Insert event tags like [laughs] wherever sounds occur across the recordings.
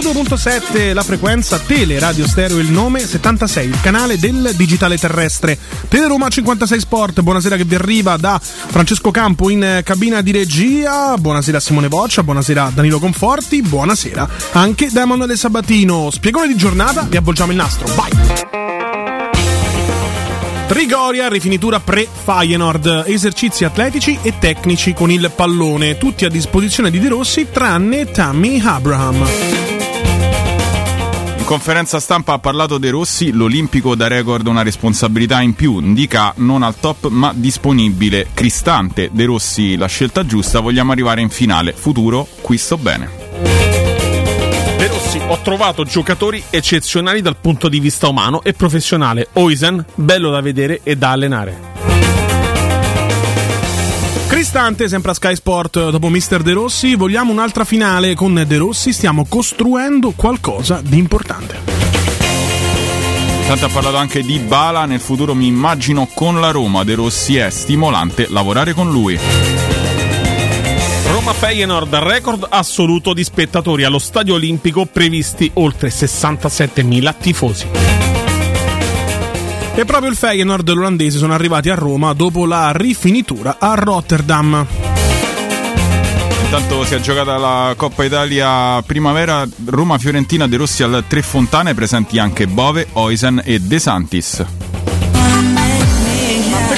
.7 la frequenza, Tele Radio Stereo il nome, 76 il canale del digitale terrestre. Tele Roma 56 Sport, buonasera che vi arriva da Francesco Campo in cabina di regia, buonasera Simone Boccia, buonasera Danilo Conforti, buonasera anche da Emanuele Sabatino. Spiegone di giornata, vi avvolgiamo il nastro, vai! Trigoria, rifinitura pre-Feyenoord, esercizi atletici e tecnici con il pallone, tutti a disposizione di De Rossi tranne Tammy Abraham. In conferenza stampa ha parlato De Rossi, l'Olimpico da record una responsabilità in più, indica non al top ma disponibile, Cristante, De Rossi la scelta giusta, vogliamo arrivare in finale, futuro, qui sto bene. De Rossi, ho trovato giocatori eccezionali dal punto di vista umano e professionale. Oisen, bello da vedere e da allenare. Cristante, sempre a Sky Sport, dopo Mister De Rossi, vogliamo un'altra finale con De Rossi, stiamo costruendo qualcosa di importante. Tanto ha parlato anche di Bala, nel futuro mi immagino con la Roma, De Rossi è stimolante lavorare con lui. Roma Feyenoord, record assoluto di spettatori allo Stadio Olimpico, previsti oltre 67.000 tifosi. E proprio il Feyenoord e l'olandese sono arrivati a Roma dopo la rifinitura a Rotterdam. Intanto si è giocata la Coppa Italia primavera Roma-Fiorentina De Rossi al Tre Fontane, presenti anche Bove, Oisen e De Santis.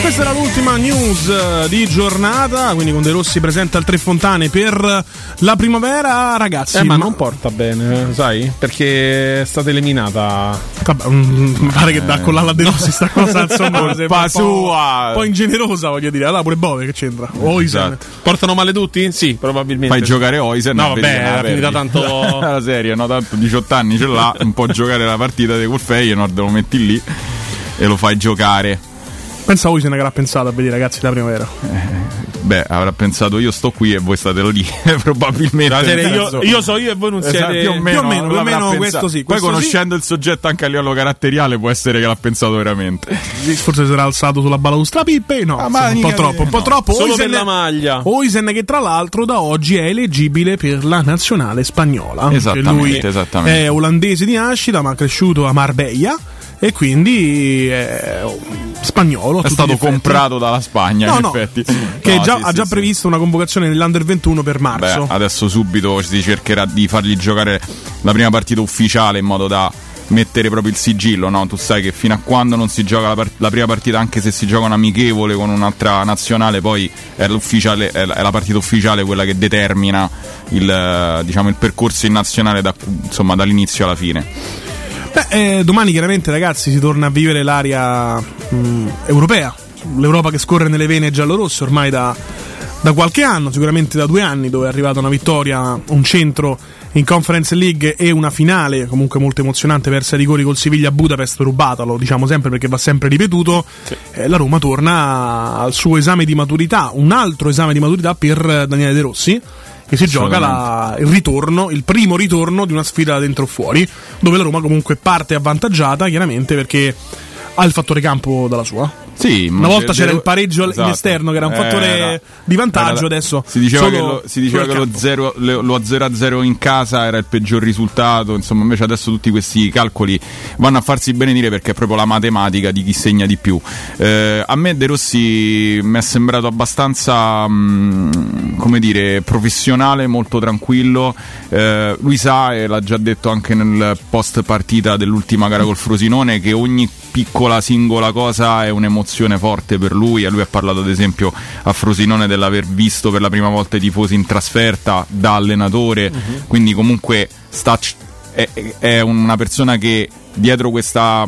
Questa era l'ultima news eh, di giornata, quindi con De Rossi presente al Tre Fontane per la primavera, ragazzi. Eh, ma, non porta bene, sai? Perché è stata eliminata. Vabbè, mm, mi pare che da con l'ala De Rossi sta cosa [laughs] insomma un po'- sua. Un po' ingenerosa, voglio dire. Allora pure Bove che c'entra. Oisen. Esatto. Portano male tutti? Sì, probabilmente. Fai giocare Oisen No, vabbè, era finita [laughs] tanto- la serie, no? Tanto 18 anni ce l'ha, non può giocare la partita di quel Feyenoord, lo metti lì e lo fai giocare. Pensa a Oisen che l'ha pensato a vedere i ragazzi la primavera. Beh, avrà pensato io sto qui e voi state lì, [laughs] probabilmente. Serie, nel io, io so io e voi non Esatto, siete. più o meno, più o meno, più o meno questo sì, Poi questo sì. conoscendo il soggetto anche a livello caratteriale può essere che l'ha pensato veramente. Forse si era alzato sulla balaustra Pippe. No, Ah, ma un po' troppo, un po' no. troppo. Solo Oisen- per la maglia. Oisen che tra l'altro da oggi è eleggibile per la nazionale spagnola. Esattamente, esattamente. È olandese di nascita ma cresciuto a Marbella e quindi è spagnolo. a È stato comprato dalla Spagna, No, in no, effetti. che No, già- sì, ha sì, già sì. previsto una convocazione nell'Under 21 per Beh, marzo. adesso subito si cercherà di fargli giocare la prima partita ufficiale in modo da mettere proprio il sigillo, no? Tu sai che fino a quando non si gioca la, part- la prima partita, anche se si gioca un amichevole con un'altra nazionale, poi è, è la partita ufficiale quella che determina il, diciamo, il percorso in nazionale da, insomma, dall'inizio alla fine. Beh, eh, domani chiaramente ragazzi si torna a vivere l'area mh, europea, l'Europa che scorre nelle vene giallorosse ormai da, da qualche anno, sicuramente da due anni, dove è arrivata una vittoria, un centro in Conference League e una finale comunque molto emozionante persa a rigori col Siviglia Budapest rubata, lo diciamo sempre perché va sempre ripetuto. Sì. Eh, la Roma torna al suo esame di maturità, un altro esame di maturità per Daniele De Rossi che si gioca la, il ritorno, il primo ritorno di una sfida dentro o fuori, dove la Roma comunque parte avvantaggiata, chiaramente perché ha il fattore campo dalla sua. Sì, una volta c'era il pareggio esatto. in esterno che era un fattore era, di vantaggio, era, adesso si diceva che, lo, si diceva che lo, 0, lo 0-0 in casa era il peggior risultato, insomma invece adesso tutti questi calcoli vanno a farsi benedire perché è proprio la matematica di chi segna di più. Eh, a me De Rossi mi è sembrato abbastanza, mh, mm, come dire, professionale, molto tranquillo. Eh, lui sa, e l'ha già detto anche nel post partita dell'ultima gara col Frosinone, che ogni piccola singola cosa è un'emozione forte per lui. A lui ha parlato ad esempio a Frosinone dell'aver visto per la prima volta i tifosi in trasferta da allenatore, uh-huh. quindi comunque sta, è, è una persona che dietro questa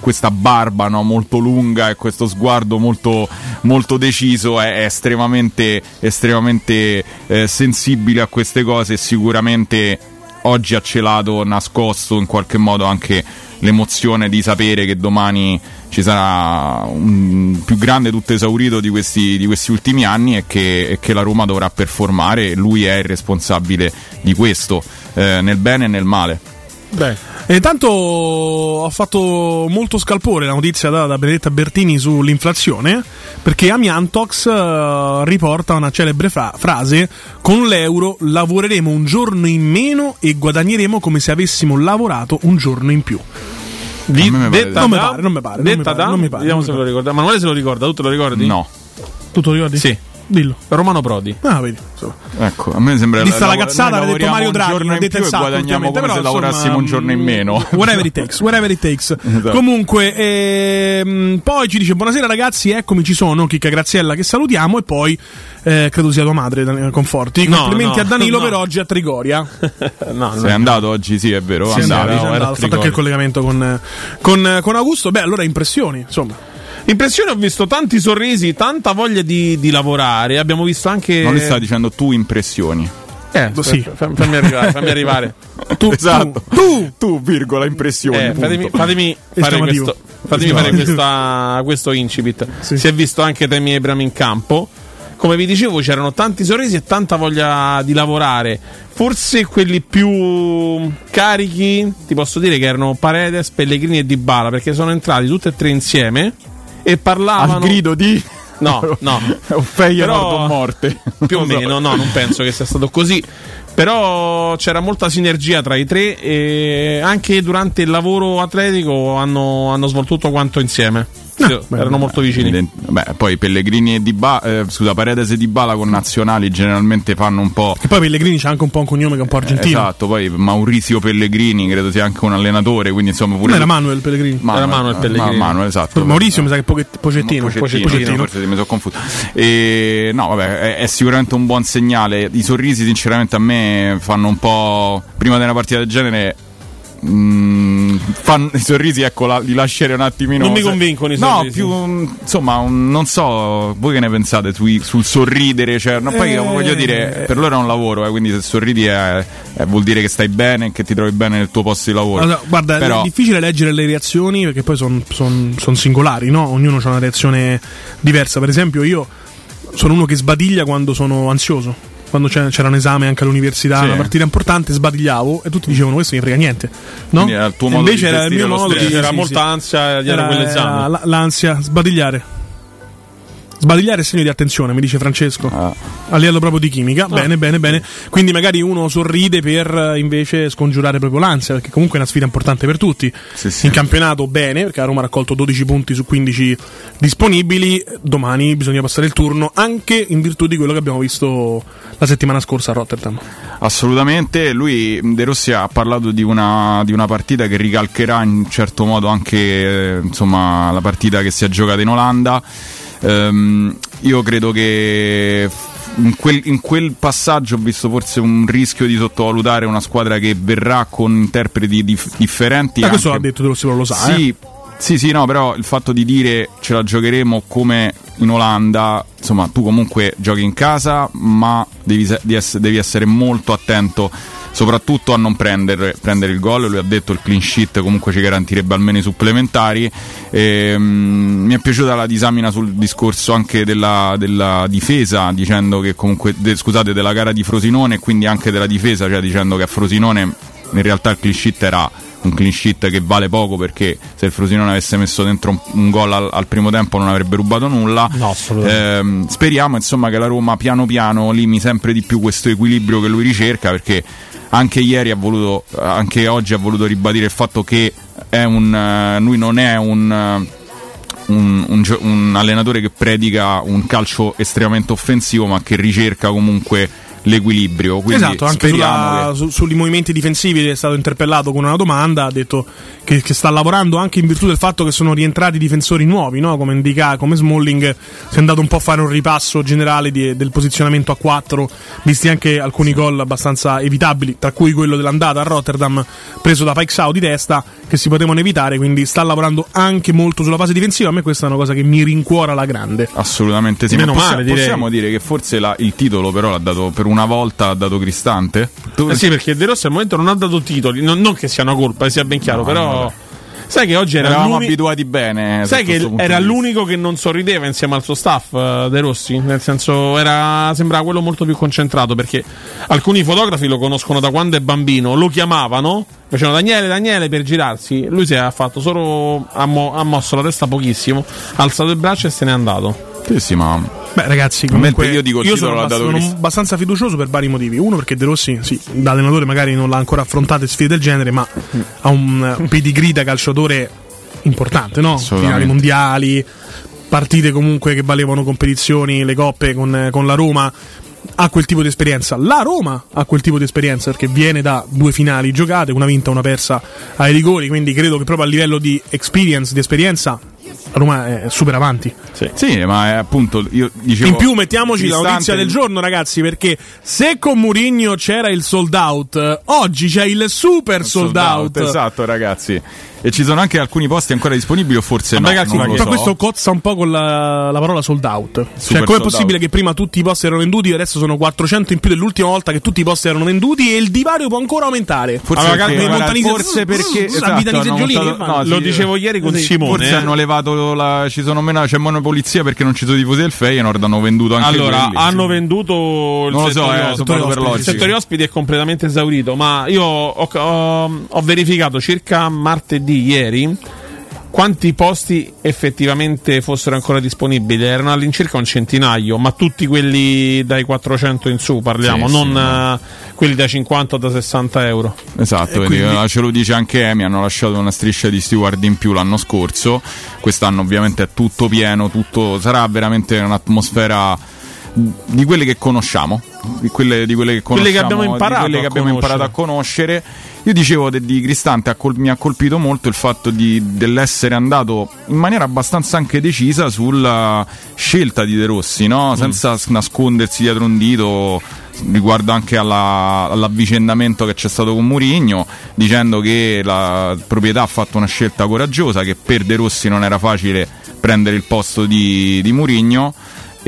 questa barba no, molto lunga e questo sguardo molto, molto deciso è, è estremamente, estremamente eh, sensibile a queste cose e sicuramente oggi ha celato, nascosto in qualche modo anche l'emozione di sapere che domani ci sarà un più grande tutto esaurito di questi, di questi ultimi anni e che, e che, la Roma dovrà performare lui è il responsabile di questo, eh, nel bene e nel male. Beh. E intanto ho fatto molto scalpore la notizia data da Benedetta Bertini sull'inflazione, perché Amiantox uh, riporta una celebre fra- frase: Con l'euro lavoreremo un giorno in meno e guadagneremo come se avessimo lavorato un giorno in più. Di, detta non mi pare, non mi pare. Detta da, non mi pare. Vediamo se lo ricorda. Manuele se lo ricorda, tu te lo ricordi? No. Tu te lo ricordi? Sì. Dillo. Romano Prodi. Ah, vedi. Insomma. Ecco, a me sembra Vista la cazzata, aveva detto Mario Draghi, non ha detto esatto, guadagniamo come però, se lavorassimo un giorno in meno. [laughs] Whatever it takes, whatever it takes. Esatto. Comunque, ehm, poi ci dice buonasera ragazzi, eccomi ci sono, Chicca Graziella che salutiamo e poi eh, credo sia tua madre, Conforti. No, Complimenti no, a Danilo no. per oggi a Trigoria. [laughs] no, Sei andato oggi, sì, è vero. Sì, andato, andato, andato. Ho fatto anche il collegamento con, con, con Augusto. Beh, allora impressioni, insomma. Impressione, ho visto tanti sorrisi, tanta voglia di, di lavorare. Abbiamo visto anche. Non li stai dicendo tu impressioni. Eh, sì. fammi arrivare. Fammi arrivare. [laughs] tu, esatto. tu, tu, virgola, impressioni. Eh, fatemi, fatemi fare, questo, fatemi fare questa, questo incipit. Sì. Si è visto anche Temi Ebram in campo. Come vi dicevo, c'erano tanti sorrisi e tanta voglia di lavorare. Forse quelli più carichi, ti posso dire che erano Paredes, Pellegrini e Dybala, perché sono entrati tutti e tre insieme e parlavano. Al grido di. No, [laughs] no. Ofeia Però, morte. Più o meno, no, non penso che sia stato così. Però c'era molta sinergia tra i tre e anche durante il lavoro atletico hanno, hanno svolto tutto quanto insieme. No, beh, erano molto vicini. Beh, poi Pellegrini e Di Bala, eh, scusa, Paredes e Di Bala con nazionali generalmente fanno un po'. E poi Pellegrini c'ha anche un po' un cognome che è un po' argentino. esatto, poi Maurizio Pellegrini credo sia anche un allenatore, quindi insomma pure. Non era Manuel Pellegrini. Manuel, era Manuel Pellegrini. Ma, Manuel, esatto. Maurizio mi sa che Pochettino. Pocettino, Pocettino, Pocettino. forse mi sono confuso. E, no, vabbè, è, è, sicuramente un buon segnale. I sorrisi, sinceramente, a me fanno un po'. Prima di una partita del genere Mm, fanno i sorrisi, ecco, la, li lascerei un attimino. Non mi convincono i sorrisi. No, più insomma, un, non so, voi che ne pensate sui, sul sorridere? Cioè, no, poi eh, voglio dire, per loro è un lavoro, eh, quindi se sorridi è, è, vuol dire che stai bene, che ti trovi bene nel tuo posto di lavoro. Allora, guarda, Però... è difficile leggere le reazioni perché poi sono son, son singolari, no? Ognuno ha una reazione diversa. Per esempio, io sono uno che sbadiglia quando sono ansioso quando c'era un esame anche all'università, sì. una partita importante, sbadigliavo e tutti dicevano questo mi frega niente. No? Era il tuo modo Invece era il mio modo, di, c'era sì, molta sì. ansia dietro quell'esame. L'ansia, sbadigliare. Sbadigliare è segno di attenzione, mi dice Francesco. Ah. A livello proprio di chimica. Ah. Bene, bene, bene. Quindi magari uno sorride per invece scongiurare proprio l'ansia, perché comunque è una sfida importante per tutti. Sì, sì. In campionato bene, perché la Roma ha raccolto 12 punti su 15 disponibili. Domani bisogna passare il turno, anche in virtù di quello che abbiamo visto la settimana scorsa a Rotterdam. Assolutamente, lui De Rossi ha parlato di una, di una partita che ricalcherà in certo modo anche eh, insomma, la partita che si è giocata in Olanda. Um, io credo che in quel, in quel, passaggio ho visto forse un rischio di sottovalutare una squadra che verrà con interpreti dif- differenti. Ma questo l'ha detto De Rossi, lo sa. Sì, eh? sì, sì, no, però il fatto di dire ce la giocheremo come in Olanda, insomma, tu comunque giochi in casa, ma devi, devi essere molto attento soprattutto a non prendere, prendere, il gol. Lui ha detto il clean sheet comunque ci garantirebbe almeno i supplementari. E, um, mi è piaciuta la disamina sul discorso anche della, della difesa, dicendo che comunque, de, scusate, della gara di Frosinone e quindi anche della difesa, cioè dicendo che a Frosinone in realtà il clean sheet era un clean sheet che vale poco perché se il Frosinone avesse messo dentro un, un gol al, al, primo tempo non avrebbe rubato nulla. No, eh, speriamo insomma che la Roma piano piano limi sempre di più questo equilibrio che lui ricerca perché anche ieri ha voluto, anche oggi ha voluto ribadire il fatto che un, lui non è un, un, un, un allenatore che predica un calcio estremamente offensivo ma che ricerca comunque l'equilibrio. Quindi esatto, anche sulla, che... su, sui movimenti difensivi è stato interpellato con una domanda, ha detto che, che, sta lavorando anche in virtù del fatto che sono rientrati difensori nuovi, no? come indica, come Smalling, si è andato un po' a fare un ripasso generale di, del posizionamento a 4, visti anche alcuni gol abbastanza evitabili, tra cui quello dell'andata a Rotterdam preso da Pike Sau di testa, che si potevano evitare, quindi sta lavorando anche molto sulla fase difensiva, a me questa è una cosa che mi rincuora la grande. Assolutamente sì, Meno male, possiamo, possiamo dire che forse la, il titolo però l'ha dato per una volta ha dato Cristante? Tu... Eh sì, perché De Rossi al momento non ha dato titoli, non, non che sia una colpa, sia ben chiaro, no, però... No. Sai che oggi era Eravamo abituati bene. Sai che era l'unico che non sorrideva insieme al suo staff, uh, De Rossi. Nel senso, era, sembrava quello molto più concentrato. Perché alcuni fotografi lo conoscono da quando è bambino, lo chiamavano, facevano Daniele, Daniele per girarsi. Lui si è fatto solo. Ha, mo- ha mosso la testa pochissimo, ha alzato il braccio e se n'è andato. Sì, sì, ma Beh, ragazzi, comunque io, dico io sono, abbast- sono abbastanza fiducioso per vari motivi. Uno, perché De Rossi, sì, da allenatore magari non l'ha ancora affrontate sfide del genere, ma ha un pedigree da calciatore importante, no? Finali mondiali, partite comunque che valevano competizioni, le coppe con, con la Roma ha quel tipo di esperienza. La Roma ha quel tipo di esperienza perché viene da due finali giocate, una vinta e una persa ai rigori. Quindi credo che proprio a livello di experience, di esperienza, Roma è super avanti. Sì, sì ma è appunto io dicevo. In più, mettiamoci la notizia del giorno, ragazzi, perché se con Murigno c'era il sold out, oggi c'è il super sold, sold out. out. Esatto, ragazzi. E ci sono anche alcuni posti ancora disponibili o forse no? Ragazzi, ma so. questo cozza un po' con la, la parola sold out. Super cioè, com'è possibile out. che prima tutti i posti erano venduti e adesso sono 400 in più dell'ultima volta che tutti i posti erano venduti e il divario può ancora aumentare? Forse allora, perché, guarda, forse perché esatto, montato, no, lo dicevo ieri con sì, Simone. Forse eh. hanno levato la, ci sono meno, c'è meno polizia perché non ci sono tifosi del Feyenoord, hanno venduto anche Allora, quelli, hanno sì. venduto il non so, eh, settore, ospiti. il settore ospiti è completamente esaurito, ma io ho, ho, ho verificato circa martedì ieri quanti posti effettivamente fossero ancora disponibili erano all'incirca un centinaio, ma tutti quelli dai 400 in su parliamo, sì, non sì, uh, quelli da 50 o da 60 euro. Esatto, quindi... Eh, ce lo dice anche Emi, hanno lasciato una striscia di steward in più l'anno scorso, quest'anno ovviamente è tutto pieno, tutto, sarà veramente un'atmosfera di quelle che conosciamo, di quelle, di quelle che conosciamo, quelle che abbiamo imparato, quelle che abbiamo imparato a conoscere io dicevo de, di Cristante, mi ha colpito molto il fatto di, dell'essere andato in maniera abbastanza anche decisa sulla scelta di De Rossi, no? Mm. senza mm. nascondersi dietro un dito riguardo anche alla, all'avvicendamento che c'è stato con Murigno, dicendo che la proprietà ha fatto una scelta coraggiosa, che per De Rossi non era facile prendere il posto di, di Murigno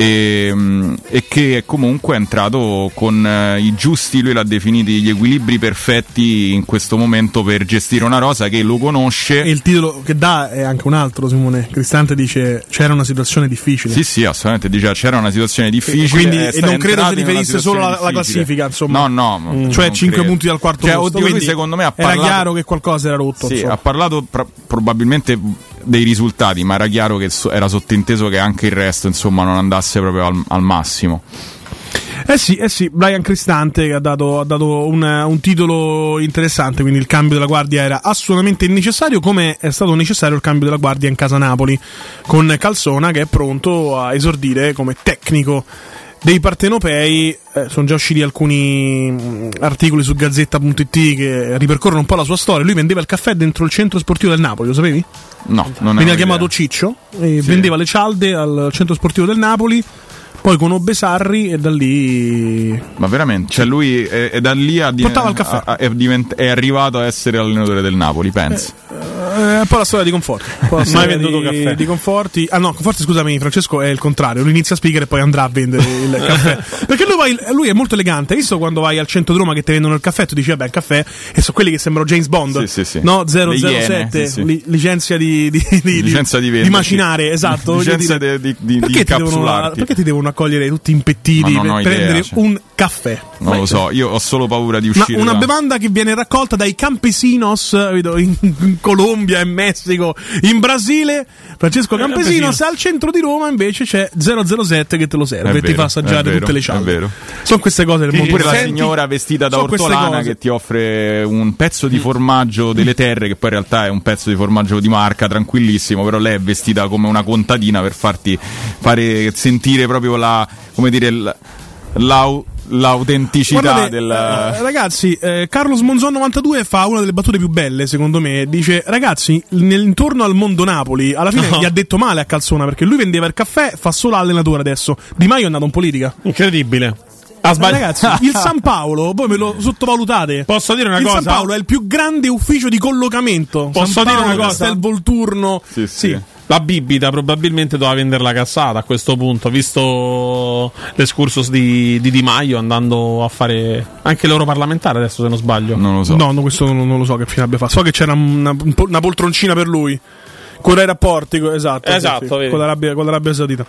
e, ehm, e, che comunque è entrato con eh, i giusti, lui l'ha definiti gli equilibri perfetti in questo momento per gestire una rosa che lo conosce. E il titolo che dà è anche un altro, Simone. Cristante dice c'era una situazione difficile. Sì, sì, assolutamente dice c'era una situazione difficile. E quindi e non credo si riferisse solo alla, alla, classifica, insomma. No, no, mm. cioè 5 credo. punti dal quarto cioè, posto. Oddio, lui secondo me ha parlato, era chiaro che qualcosa era rotto. Sì, ha parlato pr- probabilmente dei risultati, ma era chiaro che era sottinteso che anche il resto insomma non andasse proprio al, al massimo. Eh sì, eh sì, Brian Cristante che ha dato, ha dato un, un, titolo interessante, quindi il cambio della guardia era assolutamente necessario, come è stato necessario il cambio della guardia in casa Napoli, con Calzona che è pronto a esordire come tecnico dei partenopei eh, sono già usciti alcuni mh, articoli su gazzetta.it che ripercorrono un po' la sua storia. Lui vendeva il caffè dentro il centro sportivo del Napoli, lo sapevi? No, non Veniva chiamato Ciccio e sì. vendeva le cialde al centro sportivo del Napoli poi conobbe Sarri e da lì. Ma veramente? Cioè, lui è, è da lì a. Portava il caffè. A, è, divent- è, arrivato a essere allenatore del Napoli, penso. Eh, eh, poi la storia di Conforti. Poi [laughs] Mai venduto di, caffè. Di Conforti. Ah no, Conforti, scusami, Francesco, è il contrario. Lui inizia a speaker e poi andrà a vendere il [laughs] caffè. Perché lui, vai, lui, è molto elegante. Hai visto quando vai al centro di Roma che ti vendono il caffè? Tu dici, vabbè, il caffè. E sono quelli che sembrano James Bond. Sì, sì, sì. No, 007. Sì, li, licenzia di, di, di, licenza di, di macinare, esatto. Licenza di, di, di, perché, ti devono, perché ti devono accogliere tutti in impettiti per idea, prendere cioè. un caffè. Non lo so, io ho solo paura di uscire. Ma una da... bevanda che viene raccolta dai campesinos in, in Colombia, in Messico, in Brasile. Francesco Campesinos, al centro di Roma invece c'è 007 che te lo serve e ti fa assaggiare vero, tutte le cialde. È. Sono queste cose del mondo. Pure la signora vestita da ortolana che ti offre un pezzo di formaggio delle terre, che poi in realtà è un pezzo di formaggio di marca, tranquillissimo, però lei è vestita come una contadina per farti fare sentire proprio la come dire, l'au- l'autenticità Guardate, del eh, ragazzi eh, Carlos Monzon 92 fa una delle battute più belle secondo me. Dice ragazzi intorno al mondo Napoli alla fine no. gli ha detto male a Calzona perché lui vendeva il caffè fa solo allenatore adesso. Di Maio è andato in politica. Incredibile Ah, sbagli- ragazzi, il San [laughs] Paolo, voi me lo sottovalutate. Posso dire una il cosa? Il San Paolo è il più grande ufficio di collocamento. Posso San dire Paolo, una cosa? Il Volturno. Sì, sì. sì. La bibita probabilmente doveva vendere la cassata a questo punto, visto l'escursus di, di Di Maio andando a fare anche l'europarlamentare adesso se non sbaglio. Non lo so. No, no questo non, non, lo so che fine abbia fatto. So che c'era una, una poltroncina per lui. Con i rapporti, esatto. Esatto, sì, sì, con, l'Arabia, con l'Arabia Saudita.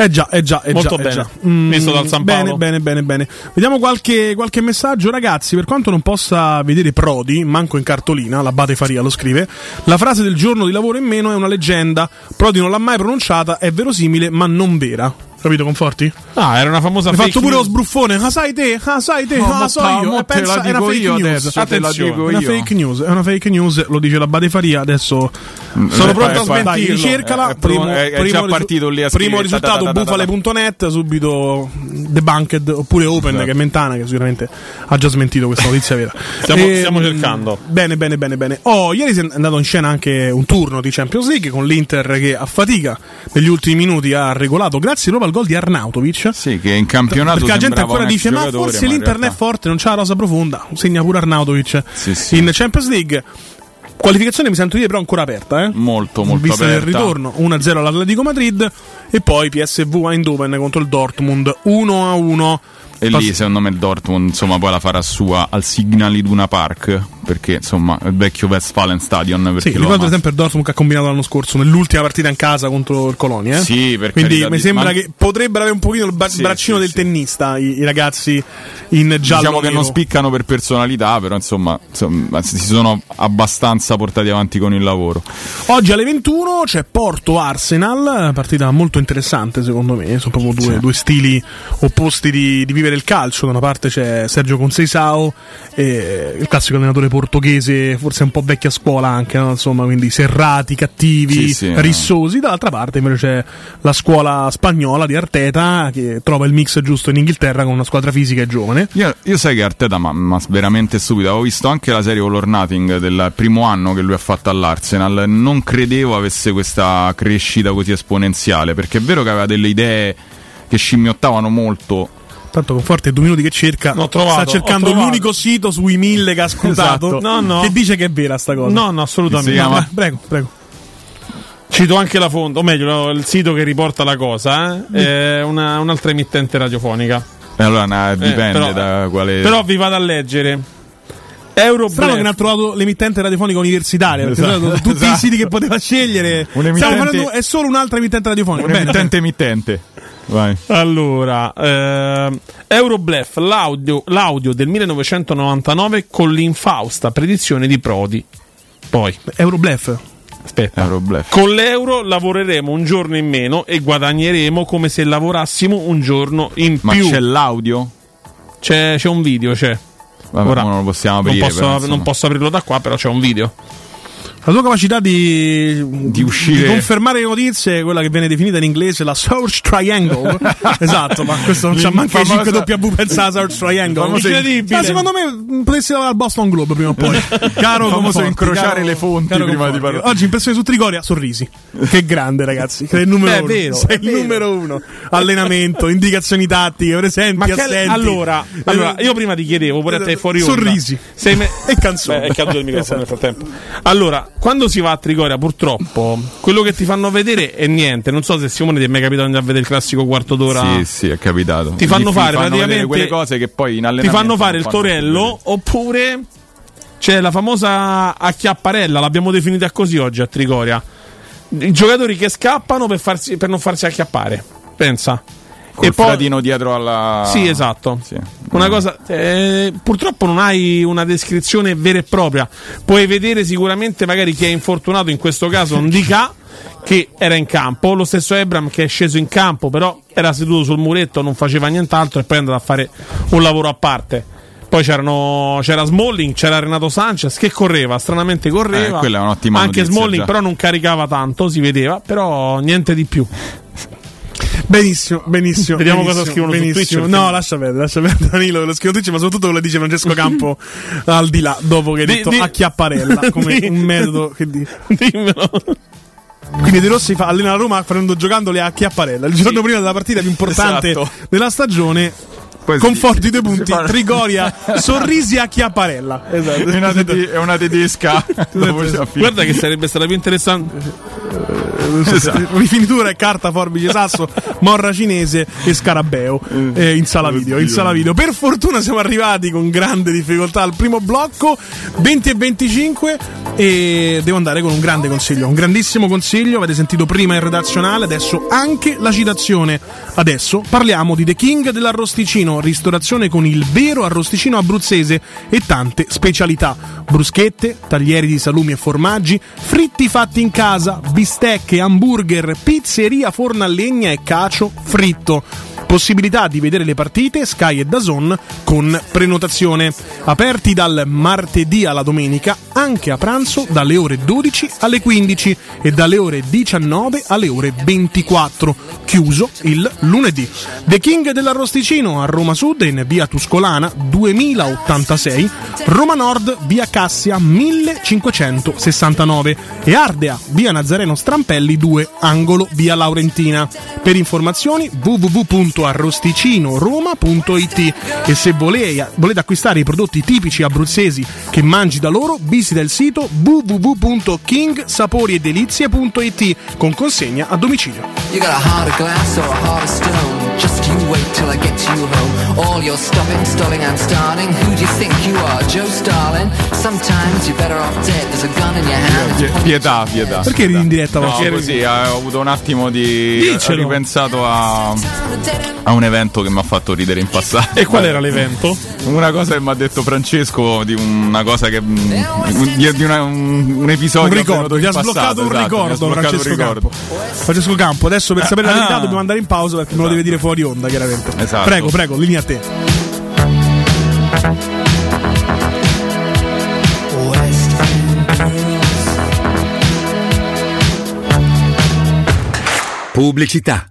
Eh già, eh già, eh Molto già, bene. già. Mm, Visto dal San Paolo. Bene, bene, bene, bene. Vediamo qualche, qualche, messaggio, ragazzi. Per quanto non possa vedere Prodi, manco in cartolina, l'Abate Faria lo scrive. La frase del giorno di lavoro in meno è una leggenda. Prodi non l'ha mai pronunciata, è verosimile, ma non vera. Capito, Conforti? Ah, era una famosa Hai fatto pure lo sbruffone. Ah, sai te, ah, sai te, no, ah, so io. E pensa, è una fake news. Adesso, Attenzione, è una fake news. È una fake news, lo dice la Badefaria. Adesso mm, sono eh, pronto a smentirlo. Ricercala. È, primo, è, è già partito lì a Primo risultato, bufale.net, subito debunked, oppure open, esatto. che è Mentana, che sicuramente ha già smentito questa notizia vera. [laughs] stiamo, e, stiamo cercando. Bene, bene, bene, bene. Oh, ieri è andato in scena anche un turno di Champions League con l'Inter che a fatica negli ultimi minuti ha regolato, grazie proprio al gol di Arnautovic. Sì, che in campionato Perché la gente ancora dice: Ma forse ma l'Inter non è forte, non c'ha la rosa profonda. Segna pure Arnautovic sì, sì. in Champions League. Qualificazione mi sento dire però ancora aperta, eh? Molto, molto Vista aperta. del ritorno 1-0 all'Atletico Madrid e poi PSV Eindhoven contro il Dortmund 1-1 e Pass- lì secondo me il Dortmund insomma poi la farà sua al Signal Iduna Park perché insomma il vecchio Westfalen Stadion sì, ricordo ad esempio il Dortmund che ha combinato l'anno scorso nell'ultima partita in casa contro il Colonia eh? sì, quindi mi sembra ma... che potrebbero avere un pochino il ba- sì, braccino sì, del sì. tennista i, i, ragazzi in giallo diciamo che non spiccano per personalità però insomma, insomma si sono abbastanza portati avanti con il lavoro oggi alle 21 c'è Porto Arsenal partita molto interessante secondo me sono proprio due, due stili opposti di, di vivere il calcio da una parte c'è Sergio Conceisao, eh, il classico allenatore portoghese, forse un po' vecchia scuola anche, no? insomma, quindi serrati, cattivi, sì, sì, rissosi. No. Dall'altra parte invece c'è la scuola spagnola di Arteta che trova il mix giusto in Inghilterra con una squadra fisica e giovane. Io, io sai che Arteta mi ha veramente stupito. Ho visto anche la serie All or Nothing del primo anno che lui ha fatto all'Arsenal. Non credevo avesse questa crescita così esponenziale perché è vero che aveva delle idee che scimmiottavano molto tanto con forte due minuti che cerca trovato, sta cercando l'unico sito sui mille che ha ascoltato esatto. no, no. che dice che è vera sta cosa no no assolutamente no, prego prego Cito anche la fonte, o meglio, il sito che riporta la cosa, eh? è una, un'altra emittente radiofonica. E allora nah, dipende eh, però, da quale. Però vi vado a leggere. Eurobluff. Strano che non ha trovato l'emittente radiofonica universitaria. Perché esatto. tutti esatto. i siti che poteva scegliere. Stiamo parlando, è solo un'altra emittente radiofonica. Un'emittente emittente. Vai. Allora, eh, Eurobluff, l'audio, l'audio del 1999 con l'infausta predizione di Prodi. Poi. Eurobluff? Aspetta, con l'euro lavoreremo un giorno in meno e guadagneremo come se lavorassimo un giorno in Ma più. Ma c'è l'audio? C'è, c'è un video, c'è. Vabbè, Ora, non lo possiamo aprire. Non posso, però, non posso aprirlo da qua, però c'è un video. La tua capacità di, di uscire di confermare le notizie, quella che viene definita in inglese la Search Triangle. [laughs] esatto, ma questo non c'ha manco famosa... 5W pensa Search Triangle. Incredibile. Ma secondo me potresti lavorare al Boston Globe prima o poi. [laughs] Caro come so incrociare caro, le fonti prima di parlare. Oggi impressione su Trigoria, sorrisi. [laughs] Che grande, ragazzi. È il numero Beh, uno. Vero, Sei il numero uno. Allenamento, indicazioni tattiche, presenti, ma che, assenti. Allora, allora, io prima ti chiedevo, pure a te fuori onda. Sorrisi. Me... e canzoni. Beh, è caduto il microfono esatto. nel frattempo. Allora, quando si va a Trigoria, purtroppo, quello che ti fanno vedere è niente. Non so se Simone ti è mai capitato di andare a vedere il classico quarto d'ora. Sì, sì, è capitato. Ti fanno fare fanno praticamente quelle cose che poi in allenamento Ti fanno fare il torello oppure c'è la famosa acchiapparella, l'abbiamo definita così oggi a Trigoria. I giocatori che scappano per, farsi, per non farsi acchiappare. Pensa. Col e poi dietro alla. Sì, esatto. Sì. Una cosa. Eh, purtroppo non hai una descrizione vera e propria. Puoi vedere sicuramente magari chi è infortunato, in questo caso un Dica, che era in campo. Lo stesso Ebram che è sceso in campo, però era seduto sul muretto, non faceva nient'altro e poi è andato a fare un lavoro a parte. Poi c'era Smalling, c'era Renato Sanchez che correva, stranamente correva. Eh, Anche notizia, Smalling già. però non caricava tanto, si vedeva, però niente di più. [laughs] Benissimo, benissimo. Vediamo benissimo, cosa scrivono benissimo. su Twitch. No, lascia perdere, lascia perdere Danilo, lo scrivo Twitch, ma soprattutto quello dice Francesco [laughs] Campo al di là, dopo che hai detto di, di, acchiapparella [laughs] come di, un metodo che di... Dimmelo. Quindi De Rossi fa, allena la Roma facendo giocandole a Chiapparella. Il giorno sì. prima della partita più importante esatto. della stagione. Poi Conforti sì, due punti, Trigoria, [laughs] sorrisi a Chiapparella. Esatto. È, una tedi- è una tedesca. Guarda che sarebbe stata più interessante. [laughs] Esatto. Rifinitura è carta, forbice, sasso, [laughs] morra cinese e scarabeo eh, in sala video. In sala video. Per fortuna siamo arrivati con grande difficoltà al primo blocco, 20 e 25 e devo andare con un grande consiglio, un grandissimo consiglio, avete sentito prima il redazionale, adesso anche la citazione. Adesso parliamo di The King dell'arrosticino, ristorazione con il vero arrosticino abruzzese e tante specialità. Bruschette, taglieri di salumi e formaggi, fritti fatti in casa, bistecche, hamburger, pizzeria forno a legna e cacio fritto. Possibilità di vedere le partite Sky e Dazon con prenotazione. Aperti dal martedì alla domenica, anche a pranzo dalle ore 12 alle 15 e dalle ore 19 alle ore 24. Chiuso il lunedì. The King dell'Arrosticino a Roma Sud in via Tuscolana 2086, Roma Nord via Cassia 1569 e Ardea via Nazareno Strampelli 2 angolo via Laurentina. Per informazioni www.arrosticinoroma.it e se volete acquistare i prodotti tipici abruzzesi che mangi da loro visita il sito www.kingsaporiedelizie.it con consegna a domicilio. You home. All your stopping, stalling and starting. Who do you think you are, Joe Starling? Sometimes you're better off dead. There's a gun in your hand. Pie- pietà, pietà. Perché eri in diretta? No, così eh, ho avuto un attimo di. Diccelo. Ho ripensato a, a un evento che mi ha fatto ridere in passato. E qual era l'evento? Una cosa che mi ha detto Francesco di una cosa che. di, di una- un, un episodio un ricordo, ti ha passato, sbloccato un esatto, ricordo sbloccato un Francesco ricordo. Campo. Francesco Campo, adesso per sapere la verità Ah. dobbiamo andare in pausa perché me lo deve dire fuori onda, chiaramente. Esatto. Prego, prego, linea a te. Pubblicità.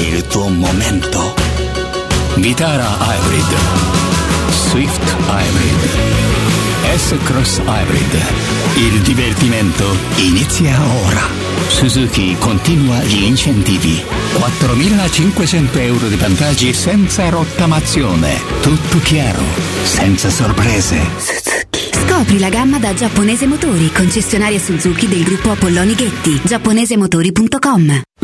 Il tuo momento. Vitara Hybrid. Swift Hybrid. S-Cross Hybrid. Il divertimento inizia ora. Suzuki continua gli incentivi. 4.500 euro di vantaggi senza rottamazione. Tutto chiaro, senza sorprese. Scopri la gamma da Giapponese Motori, concessionaria Suzuki del gruppo Apolloni Ghetti. giapponesemotori.com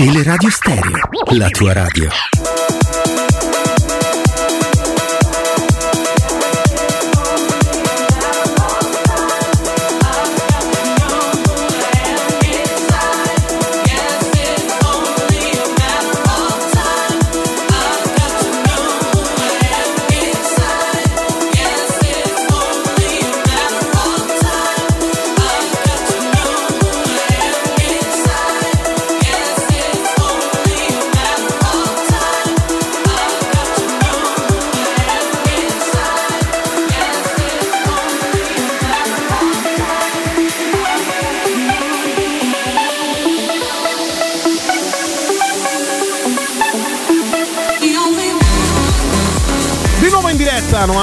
Teleradio Stereo, la tua radio.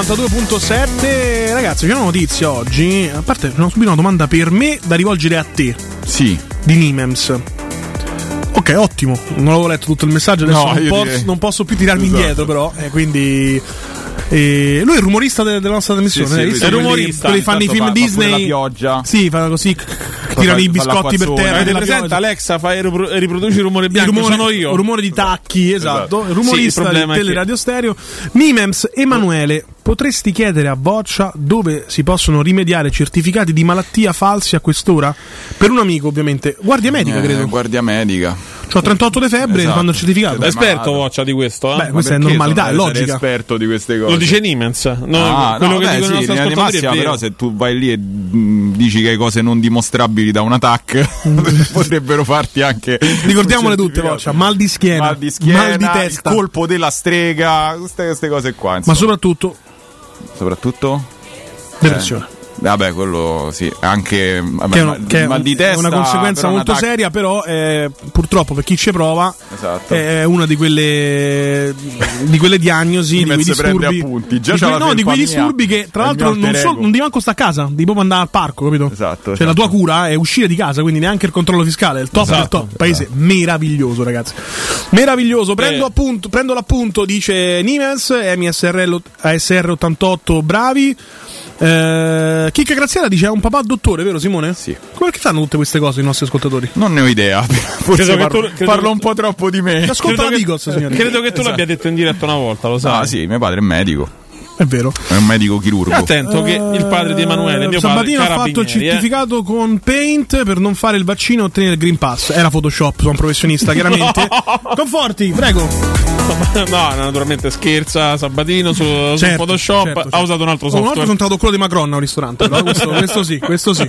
92.7 Ragazzi c'è una notizia oggi A parte c'è subito una domanda per me Da rivolgere a te Sì Di Nimems Ok, ottimo. Non avevo letto tutto il messaggio, adesso No, non, posso, non posso più tirarmi Esatto. indietro, però. eh, quindi. eh, lui è il rumorista de- della nostra trasmissione. Sì, sì, lui visto? è rumorista, Quelli che fanno i film Disney. la pioggia. Sì, fanno così. tirano i biscotti per terra. Avete presente. Alexa fai ripro- riproduci il rumore Il bianco rumore, sono io il rumore di tacchi, esatto. Esatto. Il rumorista Sì, il di è che- Teleradio Stereo. Mimems Emanuele, potresti chiedere a Boccia dove si possono rimediare certificati di malattia falsi a quest'ora? Per un amico, ovviamente. Guardia medica, Eh, credo. Guardia medica. Ho 38 di febbre e Esatto. fanno il certificato. Esperto ma- Voccia di questo eh? Beh, Ma questa è normalità, è logica. esperto di queste cose. lo dice Niemens no, Ah, quello no, che beh, dicono sì, di massima, però se tu vai lì e mm, dici che hai cose non dimostrabili da un attack [laughs] potrebbero farti anche Ricordiamole tutte. Voccia. Mal di schiena, mal di schiena, mal di testa. il colpo della strega, queste, queste cose qua. Ma insomma. soprattutto soprattutto depressione. Vabbè, quello sì, anche vabbè, che ma- una, mal di testa, è una conseguenza molto attacco- seria, però eh, purtroppo per chi ci prova Esatto. è una di quelle, di quelle diagnosi, di quei disturbi, appunti. Già di, no, di quei disturbi che tra l'altro non, so, non devi manco sta a casa, devi proprio andare al parco, capito? Esatto, Cioè esatto. la tua cura è uscire di casa, quindi neanche il controllo fiscale, è il top del Esatto. top. Paese meraviglioso, ragazzi. Meraviglioso. Prendo, Eh. appunto, prendo l'appunto, dice Nimes, MSRL ASR88, bravi. Eh, Chicca Graziella dice: È un papà dottore, vero Simone? Sì. Come che sanno tutte queste cose i nostri ascoltatori? Non ne ho idea. [laughs] Forse Credo parlo, tu- credo parlo un po' troppo di me. Ascolta Credo la che- Digos, signore. credo che tu Esatto. l'abbia detto in diretta una volta lo sai Ah, sì, mio padre è medico. È vero. È un medico chirurgo. attento che il padre di Emanuele mio Sabatino padre ha fatto il eh. certificato con Paint per non fare il vaccino e ottenere il Green Pass. Era Photoshop, sono un professionista, chiaramente. [laughs] Conforti, prego. No, naturalmente scherza Sabatino su, su Certo, Photoshop. certo, Ha certo. usato un altro Oh, Una volta software. sono entrato quello di Macron a un ristorante. questo, questo sì, questo sì.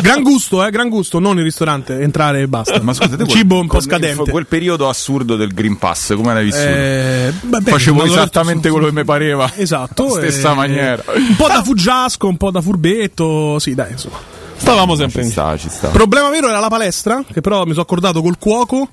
Gran gusto, eh, gran gusto, non il ristorante, entrare e basta. Ma scusate, il quel- cibo un po' scadente. Quel periodo assurdo del Green Pass, come l'hai vissuto? Eh, vabbè, Facevo esattamente detto- quello che mi pareva. Esatto. Stessa eh, maniera. Un po' da fuggiasco, un po' da furbetto. Sì, dai, insomma. Stavamo sempre Ci in sta, ci sta. Problema vero era la palestra, che però mi sono accordato col cuoco.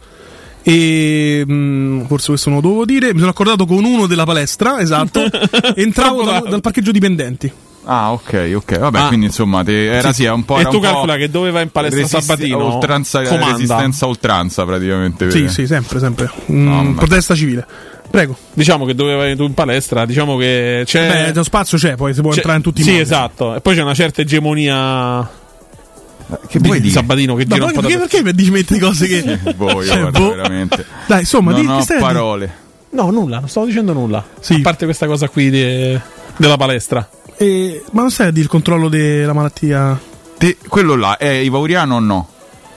E mh, forse questo non lo dovevo dire. Mi sono accordato con uno della palestra, esatto. [laughs] Entravo da- dal parcheggio dipendenti. Ah, ok, ok. Vabbè, Ah. quindi insomma, te- era sì, un po'. E era tu un po' calcola che dove va in palestra resist- Sabatino oltranza, comanda. resistenza oltranza, praticamente. Sì, sì, sempre, sempre. Mm, protesta civile. Prego. Diciamo che dove vai tu in palestra, diciamo che c'è. Beh, lo spazio c'è, poi si può c'è- entrare in tutti i Sì, modi. esatto. E poi c'è una certa egemonia Che di, vuoi di dire? Sabatino che gira un po' perché, da perché mi metti cose che. Io [laughs] Cioè, guarda, boh. veramente. Dai, insomma, non di, ho che parole. No, nulla, non stavo dicendo nulla. Sì. A parte questa cosa qui de- della palestra. Eh, ma non dire il controllo della malattia? Te- quello là è ivoriano o no?